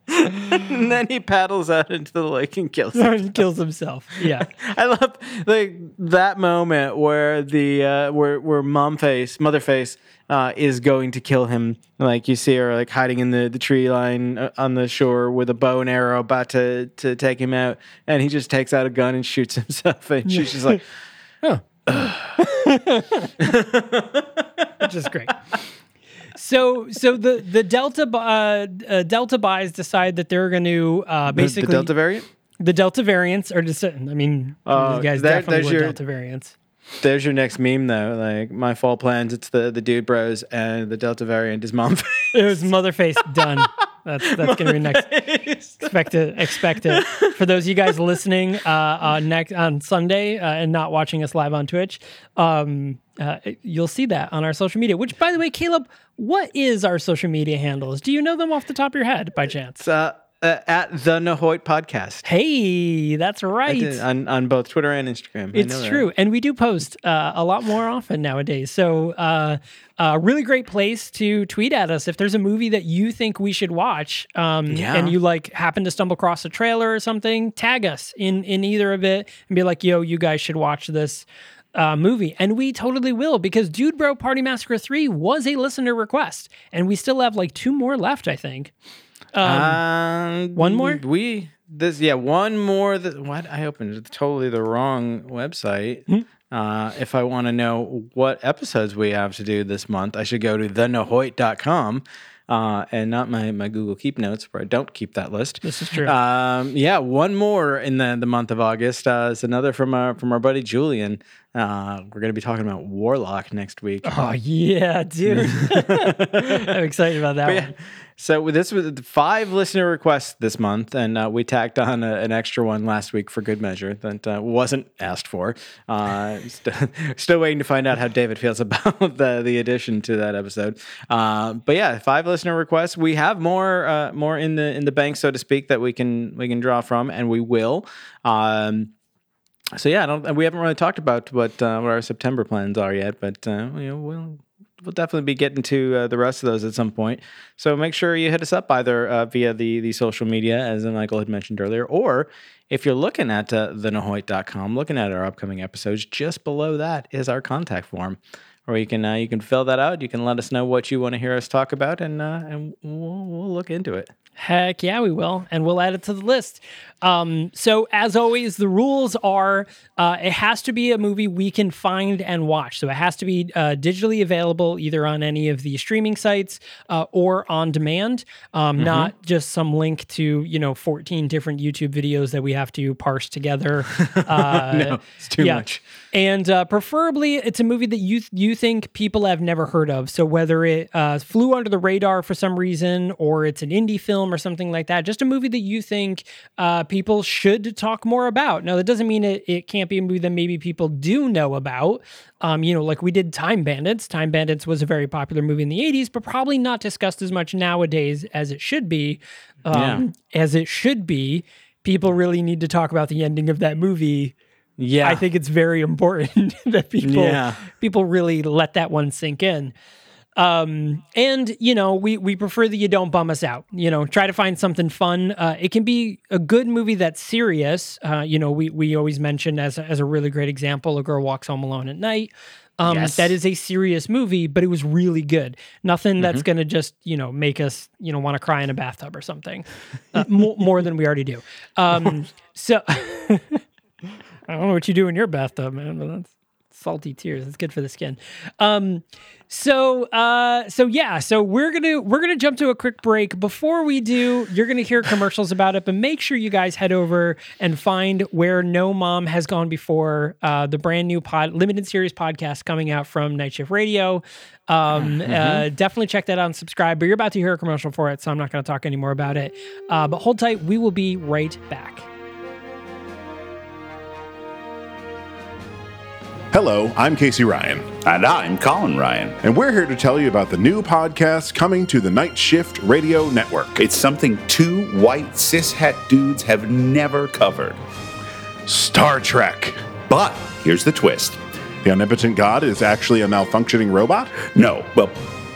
and then he paddles out into the lake and kills him. He kills himself. Yeah. I love like that moment where the uh, where where mom face, mother face, uh, is going to kill him. Like you see her like hiding in the, the tree line uh, on the shore with a bow and arrow, about to to take him out, and he just takes out a gun and shoots himself. And she's just like, oh, which is great. So, so the the Delta uh, uh, Delta buys decide that they're going to uh, the basically Delta variant. the Delta variants are just. I mean, you guys there- definitely your- Delta variants. There's your next meme though. Like my fall plans, it's the the dude bros and the Delta variant is mom It was Motherface done. That's that's gonna be next. Expect it. Expect it. For those of you guys listening uh, uh, next on Sunday uh, and not watching us live on Twitch, um, uh, you'll see that on our social media. Which, by the way, Caleb, what is our social media handles? Do you know them off the top of your head by chance? Uh, uh, at the Nahoit podcast. Hey, that's right. did- on, on both Twitter and Instagram. I It's know that. true, and we do post uh, a lot more often nowadays. So, uh, a really great place to tweet at us if there's a movie that you think we should watch, um, Yeah. and you like happen to stumble across a trailer or something. Tag us in in either of it and be like, "Yo, you guys should watch this." Uh, movie and we totally will because Dude Bro Party Massacre 3 was a listener request and we still have like two more left I think Um, one more? We this yeah one more. That what I opened totally the wrong website. Hmm? Uh, if I want to know what episodes we have to do this month, I should go to thenahoit.com uh, and not my, my Google Keep Notes where I don't keep that list. This is true. Um, yeah, one more in the, the month of August. Uh, it's another from our from our buddy Julian. Uh, we're going to be talking about Warlock next week. oh yeah dude I'm excited about that one. yeah, so this was five listener requests this month, and uh, we tacked on a, an extra one last week for good measure that uh, wasn't asked for. Uh, st- still waiting to find out how David feels about the the addition to that episode. Uh, but yeah, five listener requests. We have more uh, more in the in the bank, so to speak, that we can we can draw from, and we will. Um, so yeah, I don't. We haven't really talked about what uh, what our September plans are yet, but uh, you know we'll we'll definitely be getting to uh, the rest of those at some point. So make sure you hit us up either uh, via the the social media, as Michael had mentioned earlier, or if you're looking at uh, thenahoit.com, looking at our upcoming episodes, just below that is our contact form. Where you can uh, you can fill that out. You can let us know what you want to hear us talk about, and uh, and we'll, we'll look into it. Heck yeah, we will. And we'll add it to the list. Um, so, as always, the rules are uh, it has to be a movie we can find and watch. So, it has to be uh, digitally available either on any of the streaming sites uh, or on demand, um, not just some link to, you know, 14 different YouTube videos that we have to parse together. Uh, No, it's too yeah. much. And uh, preferably, it's a movie that you you think people have never heard of. So whether it uh, flew under the radar for some reason, or it's an indie film or something like that, just a movie that you think uh, people should talk more about. Now, that doesn't mean it, it can't be a movie that maybe people do know about. Um, you know, like we did Time Bandits. Time Bandits was a very popular movie in the 80s, but probably not discussed as much nowadays as it should be. Um, As it should be. People really need to talk about the ending of that movie Yeah, I think it's very important that people Yeah. people really let that one sink in. Um, and you know, we we prefer that you don't bum us out. You know, try to find something fun. Uh, it can be a good movie that's serious. Uh, you know, we we always mention as a, as a really great example, a girl walks home alone at night. Um, Yes. that is a serious movie, but it was really good. Nothing that's going to just you know make us you know want to cry in a bathtub or something. Uh, more, more than we already do. Um, so. I don't know what you do in your bathtub, man, but that's salty tears. It's good for the skin. Um, so uh, so yeah, so we're gonna we're gonna jump to a quick break. Before we do, you're gonna hear commercials about it, but make sure you guys head over and find where No Mom Has Gone Before, uh, the brand new pod limited series podcast coming out from Night Shift Radio. Um, uh, definitely check that out and subscribe. But you're about to hear a commercial for it, so I'm not gonna talk anymore about it. Uh, but hold tight, we will be right back. Hello, I'm Casey Ryan, And I'm Colin Ryan. and we're here to tell you about the new podcast coming to the Night Shift Radio Network. It's something two white cishet dudes have never covered. Star Trek. But here's the twist. The omnipotent god is actually a malfunctioning robot? No, well,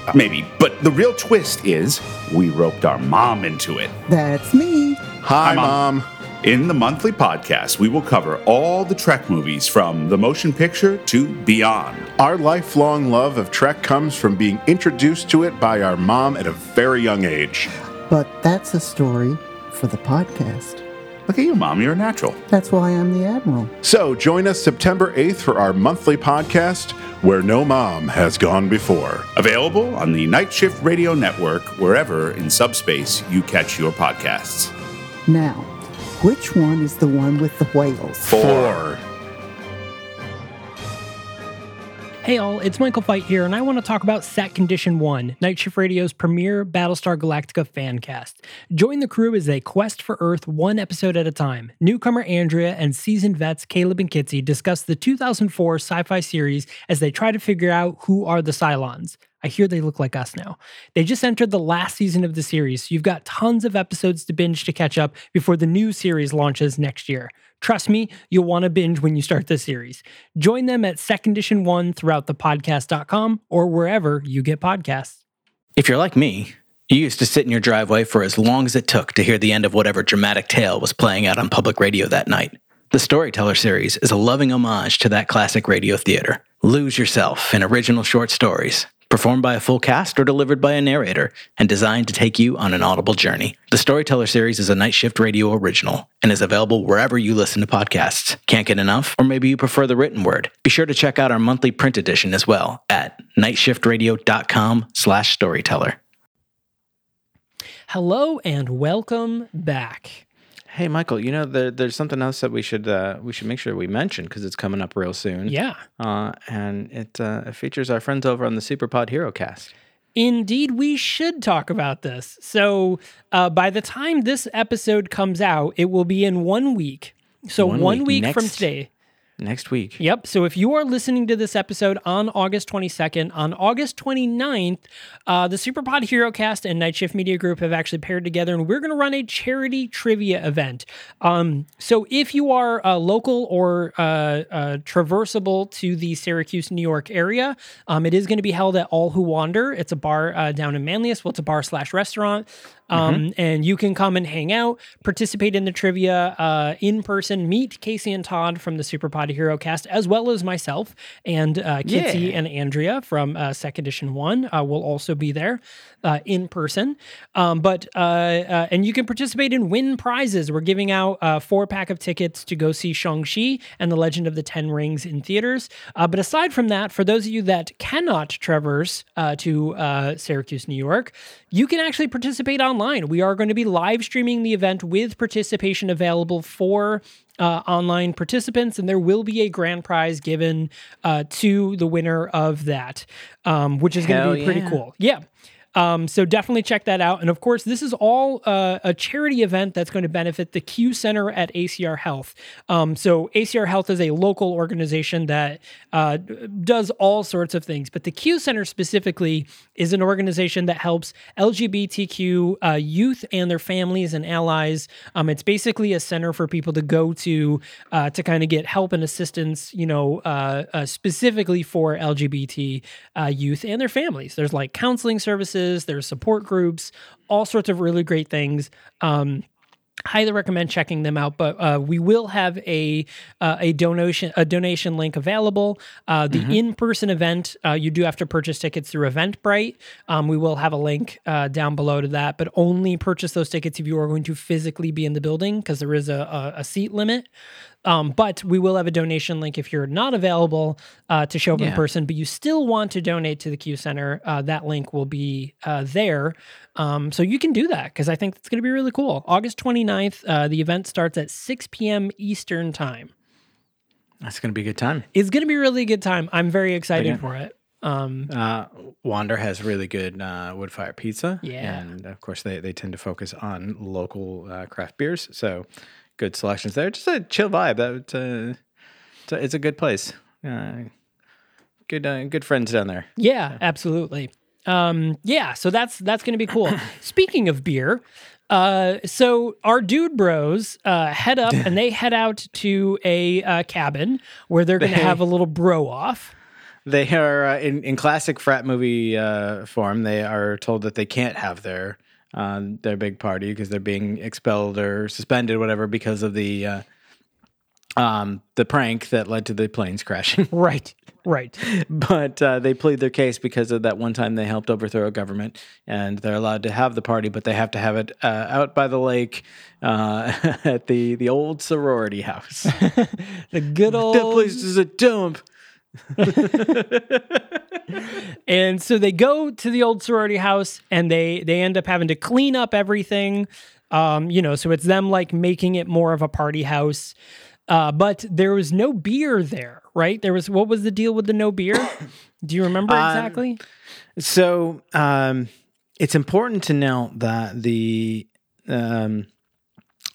uh, maybe. But the real twist is we roped our mom into it. That's me. Hi, Mom. Mom. In the monthly podcast, we will cover all the Trek movies from the motion picture to beyond. Our lifelong love of Trek comes from being introduced to it by our mom at a very young age. But that's a story for the podcast. Look at you, Mom. You're a natural. That's why I'm the Admiral. So join us September 8th for our monthly podcast, Where No Mom Has Gone Before. Available on the Night Shift Radio Network, wherever in subspace you catch your podcasts. Now, Which one is the one with the whales? Four. Hey all, it's Michael Fight here, and I want to talk about Set Condition 1, Night Shift Radio's premier Battlestar Galactica fan cast. Join the crew as they quest for Earth one episode at a time. Newcomer Andrea and seasoned vets Caleb and Kitsy discuss the 2004 sci fi series as they try to figure out who are the Cylons. I hear they look like us now. They just entered the last season of the series, so you've got tons of episodes to binge to catch up before the new series launches next year. Trust me, you'll want to binge when you start the series. Join them at Set Condition 1 throughout the podcast.com or wherever you get podcasts. If you're like me, you used to sit in your driveway for as long as it took to hear the end of whatever dramatic tale was playing out on public radio that night. The Storyteller series is a loving homage to that classic radio theater. Lose yourself in original short stories, performed by a full cast or delivered by a narrator, and designed to take you on an audible journey. The Storyteller series is a Night Shift Radio original and is available wherever you listen to podcasts. Can't get enough? Or maybe you prefer the written word? Be sure to check out our monthly print edition as well at nightshiftradio.com slash storyteller. Hello and welcome back. Hey, Michael, you know, there, there's something else that we should uh, we should make sure we mention because it's coming up real soon. Yeah. Uh, and it, uh, it features our friends over on the Superpod Hero Cast. Indeed, we should talk about this. So, uh, by the time this episode comes out, it will be in one week. So, One one, week week, from today. Next week. Yep. So if you are listening to this episode on August 22nd, on August 29th, uh, the Superpod Hero Cast and Night Shift Media Group have actually paired together and we're going to run a charity trivia event. Um, so if you are uh, local or uh, uh, traversable to the Syracuse, New York area, um, it is going to be held at All Who Wander. It's a bar uh, down in Manlius. Well, it's a bar slash restaurant. Um, And you can come and hang out, participate in the trivia uh, in person, meet Casey and Todd from the Superpod Hero cast, as well as myself and uh, Kitsy Yeah. and Andrea from uh, Set Condition 1 uh, will also be there uh, in person. Um, but, uh, uh, and you can participate and win prizes. We're giving out a four pack of tickets to go see Shang-Chi and the Legend of the Ten Rings in theaters. Uh, but aside from that, for those of you that cannot traverse uh, to uh, Syracuse, New York, you can actually participate online. We are going to be live streaming the event with participation available for uh, online participants, and there will be a grand prize given uh, to the winner of that, um, which is going to be pretty yeah. cool. Yeah. Um, so definitely check that out. And of course, this is all uh, a charity event that's going to benefit the Q Center at ACR Health. Um, so ACR Health is a local organization that uh, does all sorts of things, but the Q Center specifically is an organization that helps LGBTQ uh, youth and their families and allies. Um, it's basically a center for people to go to uh, to kind of get help and assistance, you know, uh, uh, specifically for LGBT youth and their families. There's like counseling services, there's support groups, all sorts of really great things. Um, highly recommend checking them out but uh, we will have a uh, a donation a donation link available. Uh, the in-person event uh, you do have to purchase tickets through eventbrite. Um, we will have a link uh, down below to that but only purchase those tickets if you are going to physically be in the building because there is a, a, a seat limit um, but we will have a donation link if you're not available uh, to show up in person, but you still want to donate to the Q Center. Uh, that link will be uh, there. Um, so you can do that because I think it's going to be really cool. August 29th, uh, the event starts at 6 p.m. Eastern Time. That's going to be a good time. It's going to be a really good time. I'm very excited Again. for it. Um, Uh, Wander has really good uh, wood fire pizza. Yeah. And of course, they, they tend to focus on local uh, craft beers. So good selections there. Just a chill vibe. That, uh, it's, a, it's a good place. Uh, good, uh, good friends down there. Yeah, absolutely. Um, yeah, so that's that's going to be cool. Speaking of beer, uh, so our dude bros uh, head up and they head out to a uh, cabin where they're going to have a little bro off. They are uh, in, in classic frat movie uh, form. They are told that they can't have their uh, their big party because they're being expelled or suspended, whatever, because of the uh, um, the prank that led to the planes crashing. Right, right. but uh, they plead their case because of that one time they helped overthrow a government, and they're allowed to have the party, but they have to have it uh, out by the lake uh, at the the old sorority house. The good old that place is a dump. And so they go to the old sorority house and they they end up having to clean up everything. Um, you know, so it's them like making it more of a party house. Uh, but there was no beer there, right? There was what was the deal with the no beer? Do you remember Um, exactly? So um, it's important to note that the um,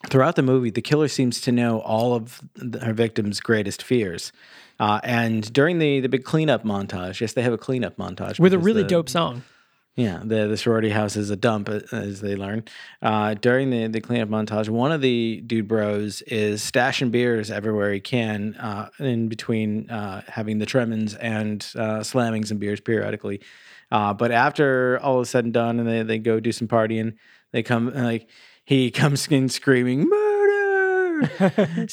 throughout the movie, the killer seems to know all of the, her victims' greatest fears. Uh, and during the the big cleanup montage, yes, they have a cleanup montage with a really the- dope song. Yeah, the the sorority house is a dump, uh, as they learn. Uh, during the the cleanup montage, one of the dude bros is stashing beers everywhere he can, uh, in between uh, having the tremens and uh, slamming some beers periodically. Uh, but after all is said and done, and they, they go do some partying, they come like he comes in screaming, "Murder!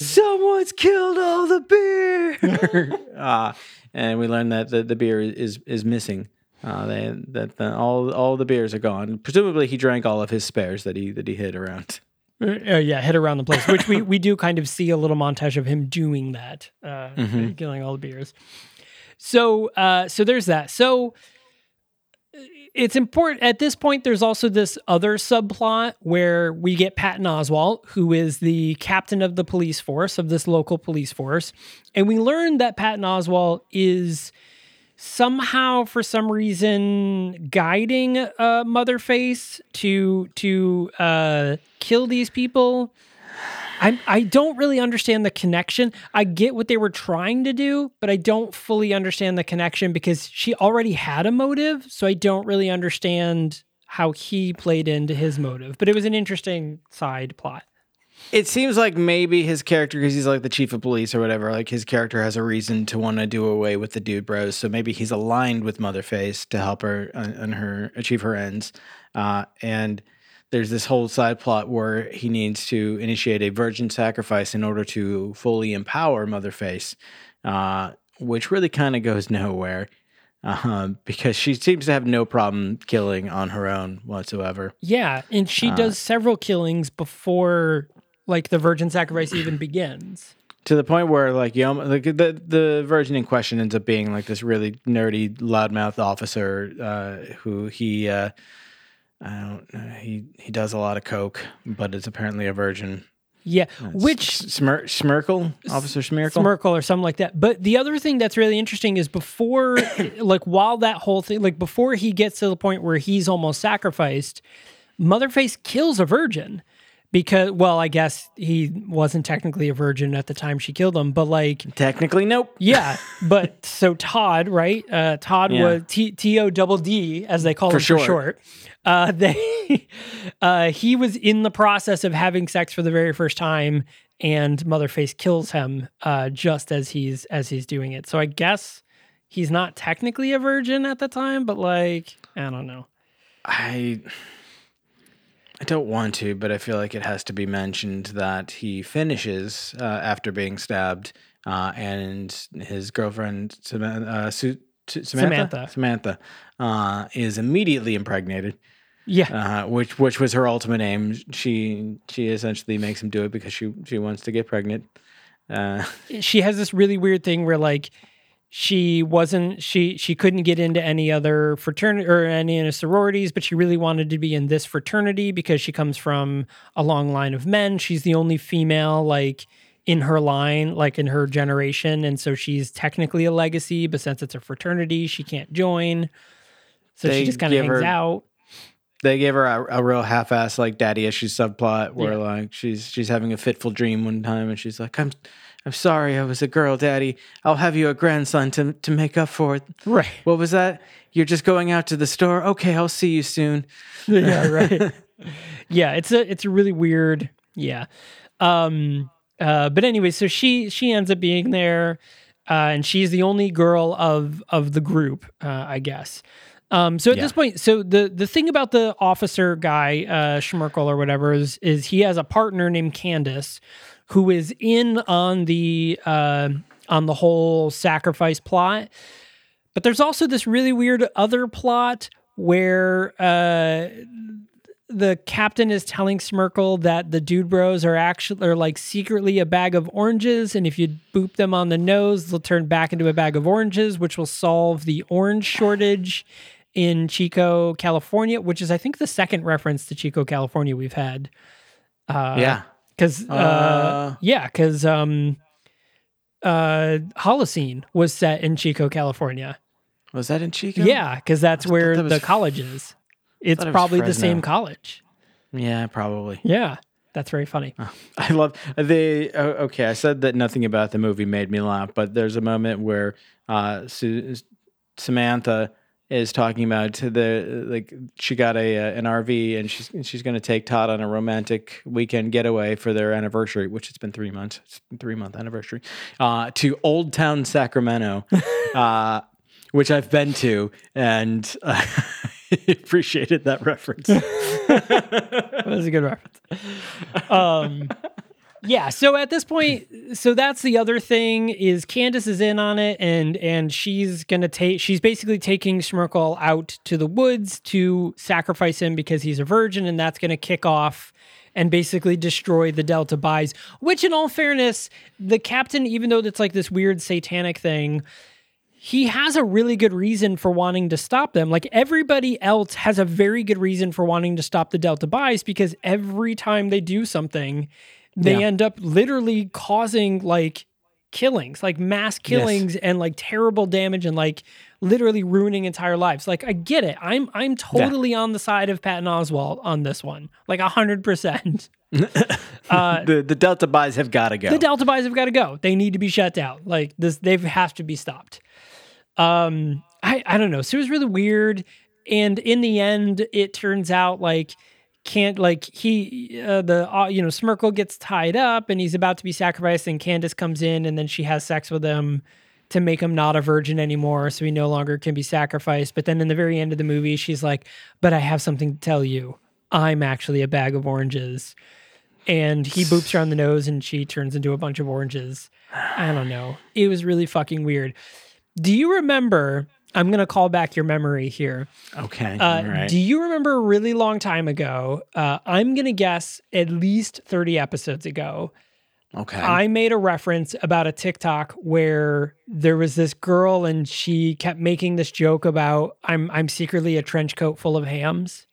Someone's killed all the beer!" uh, and we learn that the, the beer is is missing. Uh, they, that the, all all the beers are gone. Presumably, he drank all of his spares that he that he hid around. Uh, uh, yeah, hit around the place, which we, we do kind of see a little montage of him doing that, uh, Mhm. killing all the beers. So, uh, so there's that. So it's important at this point. There's also this other subplot where we get Patton Oswalt, who is the captain of the police force of this local police force, and we learn that Patton Oswalt is somehow for some reason guiding uh motherface to to uh kill these people I I don't really understand the connection. I get what they were trying to do, but I don't fully understand the connection because she already had a motive, so I don't really understand how he played into his motive. But it was an interesting side plot. It seems like maybe his character, because he's like the chief of police or whatever, like his character has a reason to want to do away with the dude bros. So maybe he's aligned with Motherface to help her on, on her achieve her ends. Uh, and there's this whole side plot where he needs to initiate a virgin sacrifice in order to fully empower Motherface, uh, which really kind of goes nowhere. Um, because she seems to have no problem killing on her own whatsoever. Yeah, and she Uh, does several killings before like the virgin sacrifice even begins. to the point where like you almo- like the the virgin in question ends up being like this really nerdy loudmouth officer uh, who he uh, I don't know he he does a lot of coke but it's apparently a virgin. Yeah, uh, S- which Smir- Smirkle officer Smirkle. Smirkle or something like that. But the other thing that's really interesting is before, like, while that whole thing, like, before he gets to the point where he's almost sacrificed, Motherface kills a virgin because, well, I guess he wasn't technically a virgin at the time she killed him, but like, Technically, nope. yeah. But so Todd, right? Uh, Todd Yeah. was T O double D as they call For him for short. short. Uh, they, uh, he was in the process of having sex for the very first time, and Motherface kills him uh, just as he's as he's doing it. So I guess he's not technically a virgin at the time, but like I don't know. I I don't want to, but I feel like it has to be mentioned that he finishes uh, after being stabbed, uh, and his girlfriend Samantha, uh, Samantha, Samantha. Samantha uh, is immediately impregnated, Yeah, uh, which which was her ultimate aim. She she essentially makes him do it because she she wants to get pregnant. Uh, she has this really weird thing where like she wasn't she she couldn't get into any other fraternity or any of the sororities but she really wanted to be in this fraternity because she comes from a long line of men. She's the only female like in her line like in her generation and so she's technically a legacy but since it's a fraternity she can't join. So They she just kind of hangs her- out. they gave her a, a real half-ass like daddy issues subplot where Yeah. like she's she's having a fitful dream one time and she's like i'm i'm sorry i was a girl daddy i'll have you a grandson to to make up for it right what was that you're just going out to the store okay i'll see you soon yeah, right. yeah, it's a it's a really weird. Yeah. Um uh but anyway, so she she ends up being there uh and she's the only girl of of the group, uh I guess. Um so at Yeah. this point, so the the thing about the officer guy, uh Schmerkel or whatever is is he has a partner named Candace who is in on the uh on the whole sacrifice plot. But there's also this really weird other plot where uh, the captain is telling Smirkle that the dude bros are actually are like secretly a bag of oranges, and if you boop them on the nose, they'll turn back into a bag of oranges, which will solve the orange shortage in Chico, California, which is I think the second reference to Chico, California we've had Uh, yeah. Because uh, Uh. yeah, because um, uh, Holocene was set in Chico, California. Was that in Chico? Yeah, because that's where that the f- college is. It's thought it was probably the same college. Yeah, probably. Yeah, that's very funny. I love the. Oh, okay, I said that nothing about the movie made me laugh, but there's a moment where uh, Su- Samantha is talking about the like she got a uh, an RV and she's she's going to take Todd on a romantic weekend getaway for their anniversary, which it's been three months, it's been three month anniversary, uh, to Old Town Sacramento, uh, which I've been to, and uh, appreciated that reference. that was a good reference. Um, yeah. So at this point, so that's the other thing is Candace is in on it, and and she's gonna take. She's basically taking Schmerkel out to the woods to sacrifice him because he's a virgin, and that's gonna kick off. And basically destroy the Delta buys, which, in all fairness, the captain, even though it's like this weird satanic thing, he has a really good reason for wanting to stop them. Like everybody else has a very good reason for wanting to stop the Delta buys because every time they do something, they Yeah. end up literally causing like killings, like mass killings and like terrible damage and like literally ruining entire lives. Like I get it. I'm I'm totally on the side of Patton Oswalt on this one. Like a hundred percent. the the Delta buys have got to go. The Delta buys have got to go. They need to be shut down. Like this, they have to be stopped. Um, I I don't know. So it was really weird. And in the end, it turns out like can't like he uh, the uh, you know Smirkle gets tied up and he's about to be sacrificed, and Candace comes in and then she has sex with him to make him not a virgin anymore, so he no longer can be sacrificed. But then in the very end of the movie, she's like, "But I have something to tell you. I'm actually a bag of oranges." and he boops her on the nose and she turns into a bunch of oranges. I don't know. It was really fucking weird. Do you remember? I'm going to call back your memory here. okay, Uh, right. Do you remember a really long time ago? Uh, I'm going to guess at least 30 episodes ago. okay. I made a reference about a TikTok where there was this girl and she kept making this joke about I'm I'm secretly a trench coat full of hams.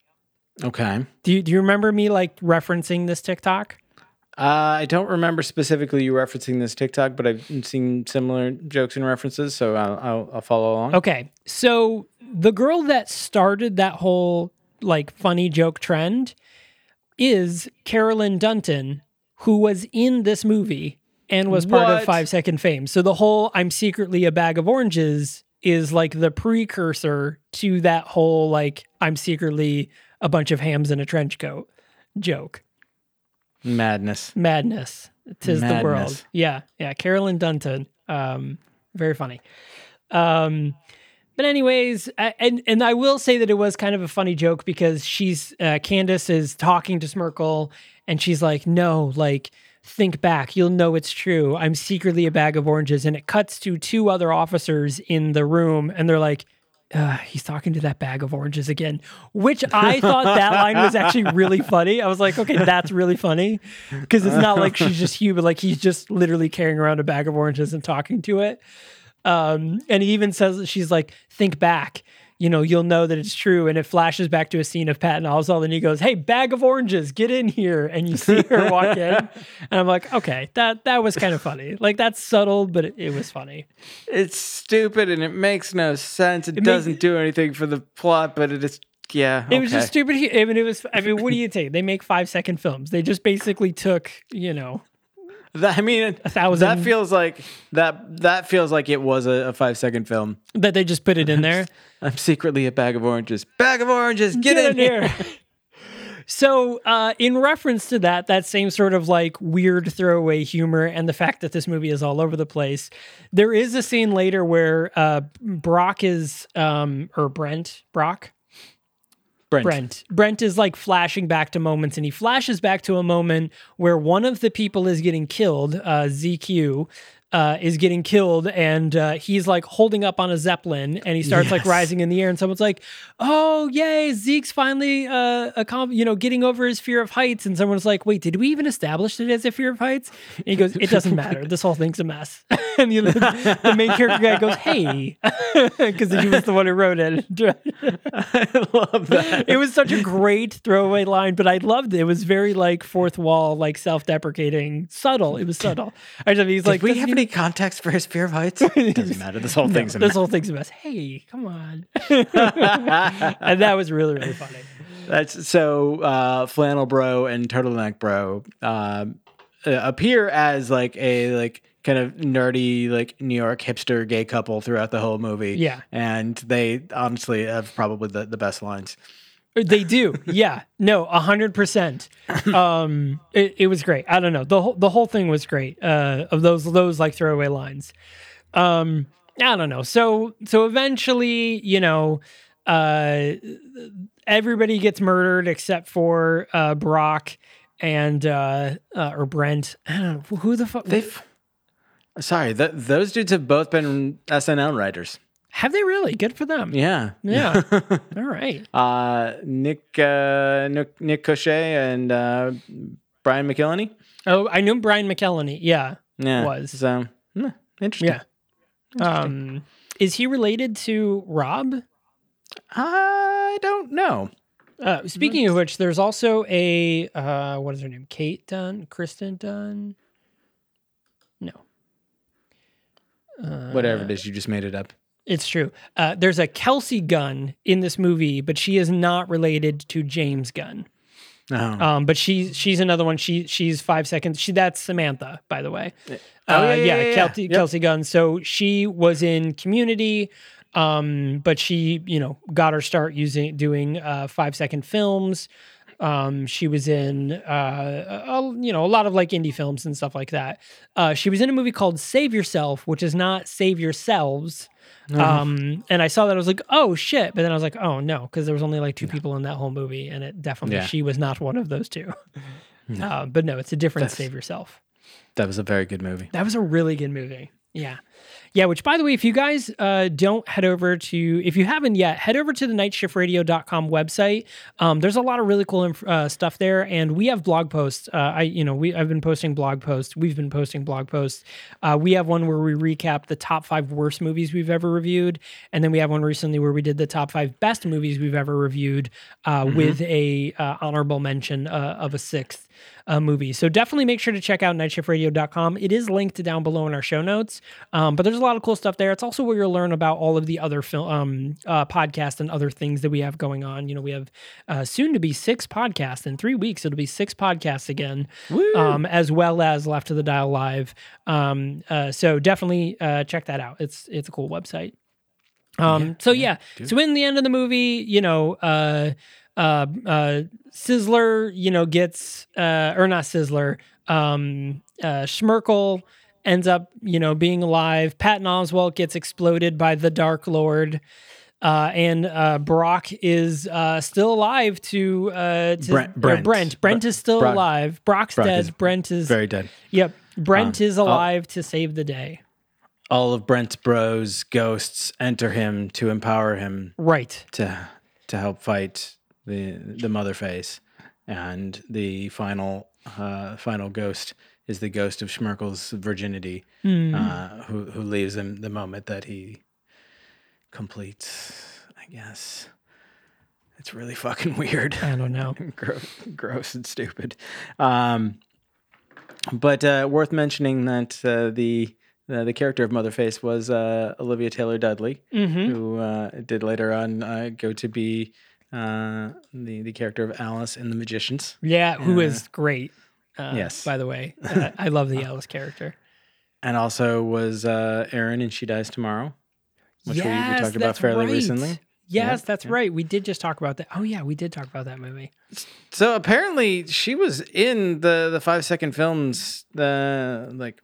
okay. Do you, do you remember me like referencing this TikTok? Uh, I don't remember specifically you referencing this TikTok, but I've seen similar jokes and references, so I'll, I'll, I'll follow along. Okay. So the girl that started that whole like funny joke trend is Carolyn Dunton, who was in this movie and was part of Five Second Films. So the whole I'm secretly a bag of oranges is like the precursor to that whole like I'm secretly a bunch of hams in a trench coat joke. Madness. Madness. Tis the world. Yeah. Yeah. Carolyn Dunton. Um, very funny. Um, but anyways, I, and and I will say that it was kind of a funny joke because she's uh, Candace is talking to Smirkle and she's like, "No, like think back, you'll know it's true. I'm secretly a bag of oranges." And it cuts to two other officers in the room, and they're like. Uh, he's talking to that bag of oranges again, which I thought that line was actually really funny. I was like, okay, that's really funny because it's not like she's just human, like he's just literally carrying around a bag of oranges and talking to it. Um, and he even says that she's like, think back, you know, you'll know that it's true. And it flashes back to a scene of Patton Oswalt, and he goes, "Hey, bag of oranges, get in here!" And you see her walk in, and I'm like, okay, that that was kind of funny. Like that's subtle, but it, it was funny. It's stupid and it makes no sense. It, It doesn't makes- do anything for the plot, but it is, yeah. It was just stupid. I mean, it was. I mean, what do you take? They make five second films. They just basically took, you know, That, I mean, a thousand that feels like that. That feels like it was a, a five second film. that they just put it in there. I'm secretly a bag of oranges. Bag of oranges. Get, in, here. So, uh, in reference to that, that same sort of like weird throwaway humor and the fact that this movie is all over the place, there is a scene later where uh, Brock is, um, or Brent, Brock, Brent. Brent. Brent is like flashing back to moments, and he flashes back to a moment where one of the people is getting killed, uh, ZQ, uh, is getting killed, and uh, he's like holding up on a zeppelin, and he starts like rising in the air, and someone's like, "Oh, yay! Zeke's finally, uh, accom- you know, getting over his fear of heights." And someone's like, "Wait, did we even establish it as a fear of heights?" And he goes, "It doesn't matter. This whole thing's a mess." and the, the main character guy goes, "Hey," because he was the one who wrote it. I love that. it was such a great throwaway line, but I loved it. It was very like fourth wall, like self-deprecating, subtle. It was subtle. I just, he's Like, like, we "Doesn't have any context for his fear of heights? It doesn't matter. This whole thing's a this mess. whole thing's a mess. Hey, come on. and that was really, really funny. That's so uh, flannel bro and turtleneck bro um, uh, appear as like a like kind of nerdy like New York hipster gay couple throughout the whole movie. Yeah. and they honestly have probably the, the best lines. They do. Yeah. No, a hundred percent. Um it, it was great. I don't know. The whole the whole thing was great. Uh of those those like throwaway lines. Um I don't know. So so eventually, you know, uh everybody gets murdered except for uh Brock and uh, uh or Brent. I don't know who the fuck They've sorry, th- those dudes have both been SNL writers. Have they really? Good for them. Yeah, Yeah. All right. uh, Nick uh, Nick Nick Kocher and uh, Brian McElhaney. Oh, I knew Brian McElhaney. Yeah. Yeah, Was. so hmm, interesting. Yeah. Um, is he related to Rob? I don't know. Uh, speaking of which, there's also a uh, what is her name? Kate Dunn, Kristen Dunn. No, uh, Whatever it is, you just made it up. It's true. Uh, there's a Kelsey Gunn in this movie, but she is not related to James Gunn. Oh. Um, but she's she's another one. She she's five seconds. She that's Samantha, by the way. Oh, Uh, yeah, yeah, yeah, yeah. Kelsey, Yep. Kelsey Gunn. So she was in Community, um, but she you know got her start using doing uh, five second films. Um, she was in uh, a, you know a lot of like indie films and stuff like that. Uh, she was in a movie called Save Yourself, which is not Save Yourselves. Um, and I saw that I was like, oh shit, but then I was like, oh no, because there was only like two people in that whole movie, and it definitely Yeah. she was not one of those two. Uh, but no, it's a different That's- Save Yourself. That was a very good movie. That was a really good movie. Yeah. Yeah, which by the way, if you guys uh, don't head over to, if you haven't yet, head over to the nightshiftradio.com website. Um, there's a lot of really cool inf- uh, stuff there, and we have blog posts. Uh, I, you know, we I've been posting blog posts. We've been posting blog posts. Uh, we have one where we recap the top five worst movies we've ever reviewed, and then we have one recently where we did the top five best movies we've ever reviewed, uh, with a uh, honorable mention uh, of a sixth uh, movie. So definitely make sure to check out nightshiftradio.com. It is linked down below in our show notes, um, but there's a lot of cool stuff there. It's also where you'll learn about all of the other film um, uh, podcasts and other things that we have going on. You know, we have uh, soon to be six podcasts in three weeks. It'll be six podcasts again, um, as well as Left to the Dial Live. Um, uh, so definitely uh, check that out. It's it's a cool website. Um, so yeah, so in the end of the movie, you know, uh, uh, uh, Sizzler, you know, gets, uh, or not Sizzler, um, uh, Schmerkel ends up, you know, being alive. Patton Oswalt gets exploded by the Dark Lord. Uh, and uh, Brock is uh, still alive to, uh, to Brent- Brent. Brent. Brent is still Brock- alive. Brock's Brock dead. is Brent is Very dead. yep. Brent Um, is alive to save the day. All of Brent's bros ghosts enter him to empower him Right. to to help fight the the Motherface, and the final uh, final ghost is the ghost of Schmerkel's virginity, Hmm. uh, who who leaves him the moment that he completes. I guess it's really fucking weird. I don't know. gross, gross and stupid. Um, but uh, worth mentioning that uh, the uh, the character of Motherface was uh, Olivia Taylor Dudley, Mm-hmm. who uh, did later on uh, go to be uh, the the character of Alice in The Magicians. Yeah, who Uh, is great. Uh, yes. By the way, uh, I love the Alice character. And also was uh, Erin and She Dies Tomorrow, which we, we Yes, talked about fairly right. recently. Yes, Yeah, that's right. We did just talk about that. Oh yeah, we did talk about that movie. So apparently she was in the the five second films, the like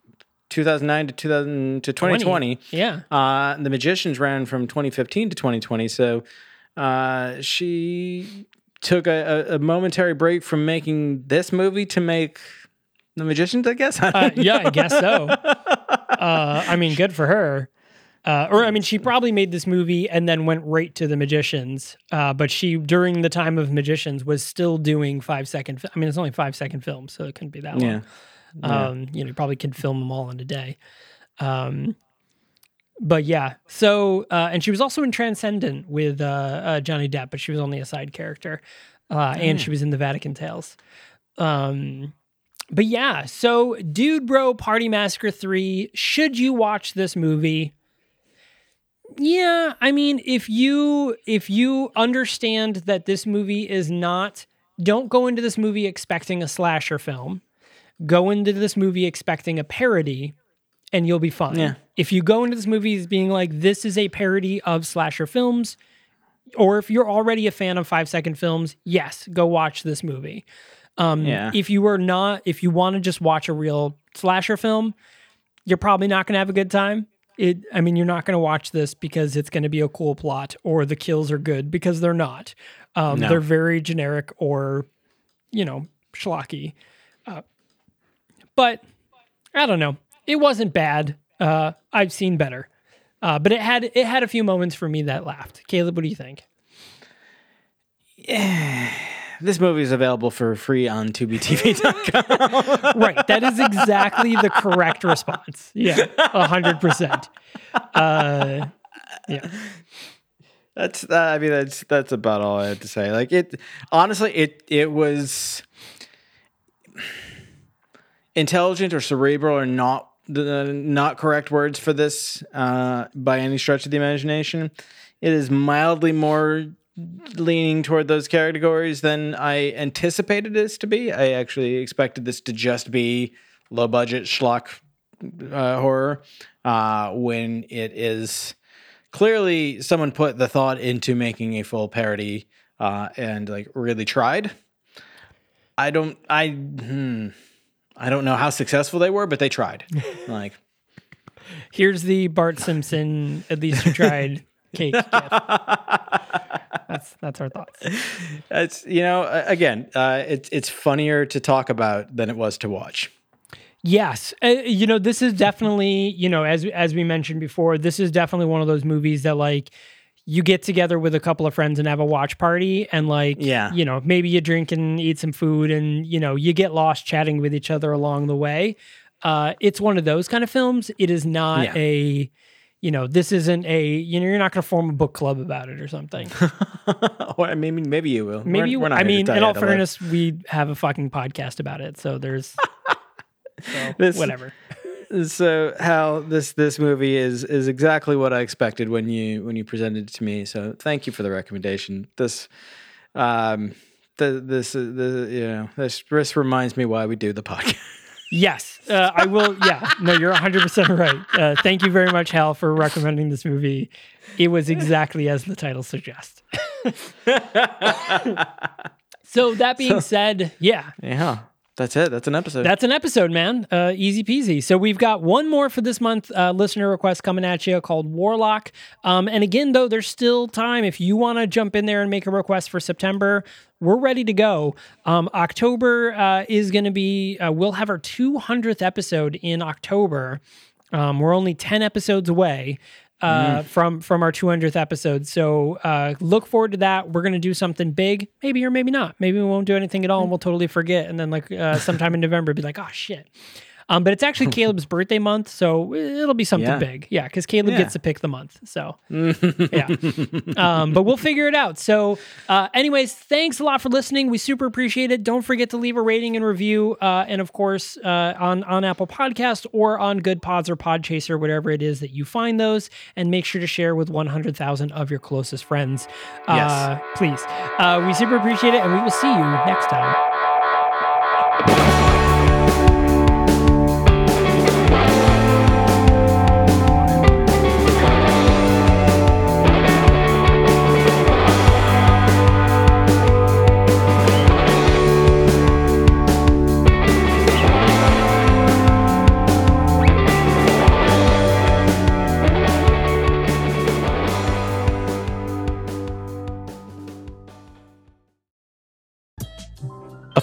2009 to 2000 to 2020. Yeah. Uh, the Magicians ran from 2015 to 2020. So uh, she took a, a, momentary break from making this movie to make The Magicians, I guess. I Uh, yeah, I guess so. uh, I mean, good for her. Uh, or I mean, she probably made this movie and then went right to the Magicians. Uh, but she, during the time of Magicians, was still doing five second. fi- I mean, it's only five second films, so it couldn't be that long. Yeah. Um, you know, you probably could film them all in a day. Um, but yeah, so uh, and she was also in Transcendence with uh, uh, Johnny Depp, but she was only a side character, uh, and she was in the Vatican Tapes. Um, but yeah, so Dude Bro Party Massacre three. Should you watch this movie? Yeah, I mean, if you if you understand that this movie is not, don't go into this movie expecting a slasher film. Go into this movie expecting a parody, and you'll be fine. Yeah. If you go into this movie as being like, this is a parody of slasher films, or if you're already a fan of five second films, yes, go watch this movie. Um, Yeah. If you are not, if you want to just watch a real slasher film, you're probably not going to have a good time. It, I mean, you're not going to watch this because it's going to be a cool plot or the kills are good because they're not. Um, No. They're very generic or, you know, schlocky. Uh, but I don't know. It wasn't bad. Uh, I've seen better. Uh, but it had it had a few moments for me that laughed. Caleb, what do you think? This movie is available for free on tubitv.com. right, that is exactly the correct response. Yeah, hundred percent. Uh, yeah, That's uh, I mean that's that's about all I had to say. Like it honestly it it was intelligent or cerebral or not the not correct words for this uh, by any stretch of the imagination. It is mildly more leaning toward those categories than I anticipated this to be. I actually expected this to just be low budget schlock uh, horror uh, when it is clearly someone put the thought into making a full parody uh, and like really tried. I don't I hmm, I don't know how successful they were, but they tried. like here's the Bart Simpson. At least you tried cake. That's that's our thoughts. it's you know again uh, it's it's funnier to talk about than it was to watch. Yes, uh, you know this is definitely you know as as we mentioned before, this is definitely one of those movies that like you get together with a couple of friends and have a watch party and like Yeah. you know maybe you drink and eat some food and you know you get lost chatting with each other along the way. Uh, it's one of those kind of films. It is not Yeah. a you know this isn't a you know you're not going to form a book club about it or something. or I mean maybe you will. Maybe We're- you. not I mean, in all fairness, we have a fucking podcast about it, so there's so, This- whatever. So Hal, this this movie is is exactly what I expected when you when you presented it to me. So thank you for the recommendation. This um the this uh, the you know this this reminds me why we do the podcast. Yes, uh, I will. Yeah, no, you're 100 percent right. Uh, thank you very much, Hal, for recommending this movie. It was exactly as the title suggests. so that being said, yeah, yeah, that's it. That's an episode. That's an episode, man. Uh, easy peasy. So we've got one more for this month. Uh, listener request coming at you called Warlock. Um, and again, though, there's still time if you want to jump in there and make a request for September. We're ready to go. Um, October uh, is going to be. Uh, we'll have our 200th episode in October. Um, we're only 10 episodes away uh, from from our 200th episode. So uh, look forward to that. We're gonna do something big, maybe or maybe not. Maybe we won't do anything at all, and we'll totally forget. And then like uh, sometime in November, be like, oh shit. Um, but it's actually Caleb's birthday month, so it'll be something Yeah. big. Yeah, because Caleb Yeah. gets to pick the month. So yeah. Um, but we'll figure it out. So, uh, anyways, thanks a lot for listening. We super appreciate it. Don't forget to leave a rating and review, uh, and of course, uh, on on Apple Podcast or on Goodpods or Podchaser, whatever it is that you find those, and make sure to share with one hundred thousand of your closest friends. Uh, please. Uh, we super appreciate it, and we will see you next time.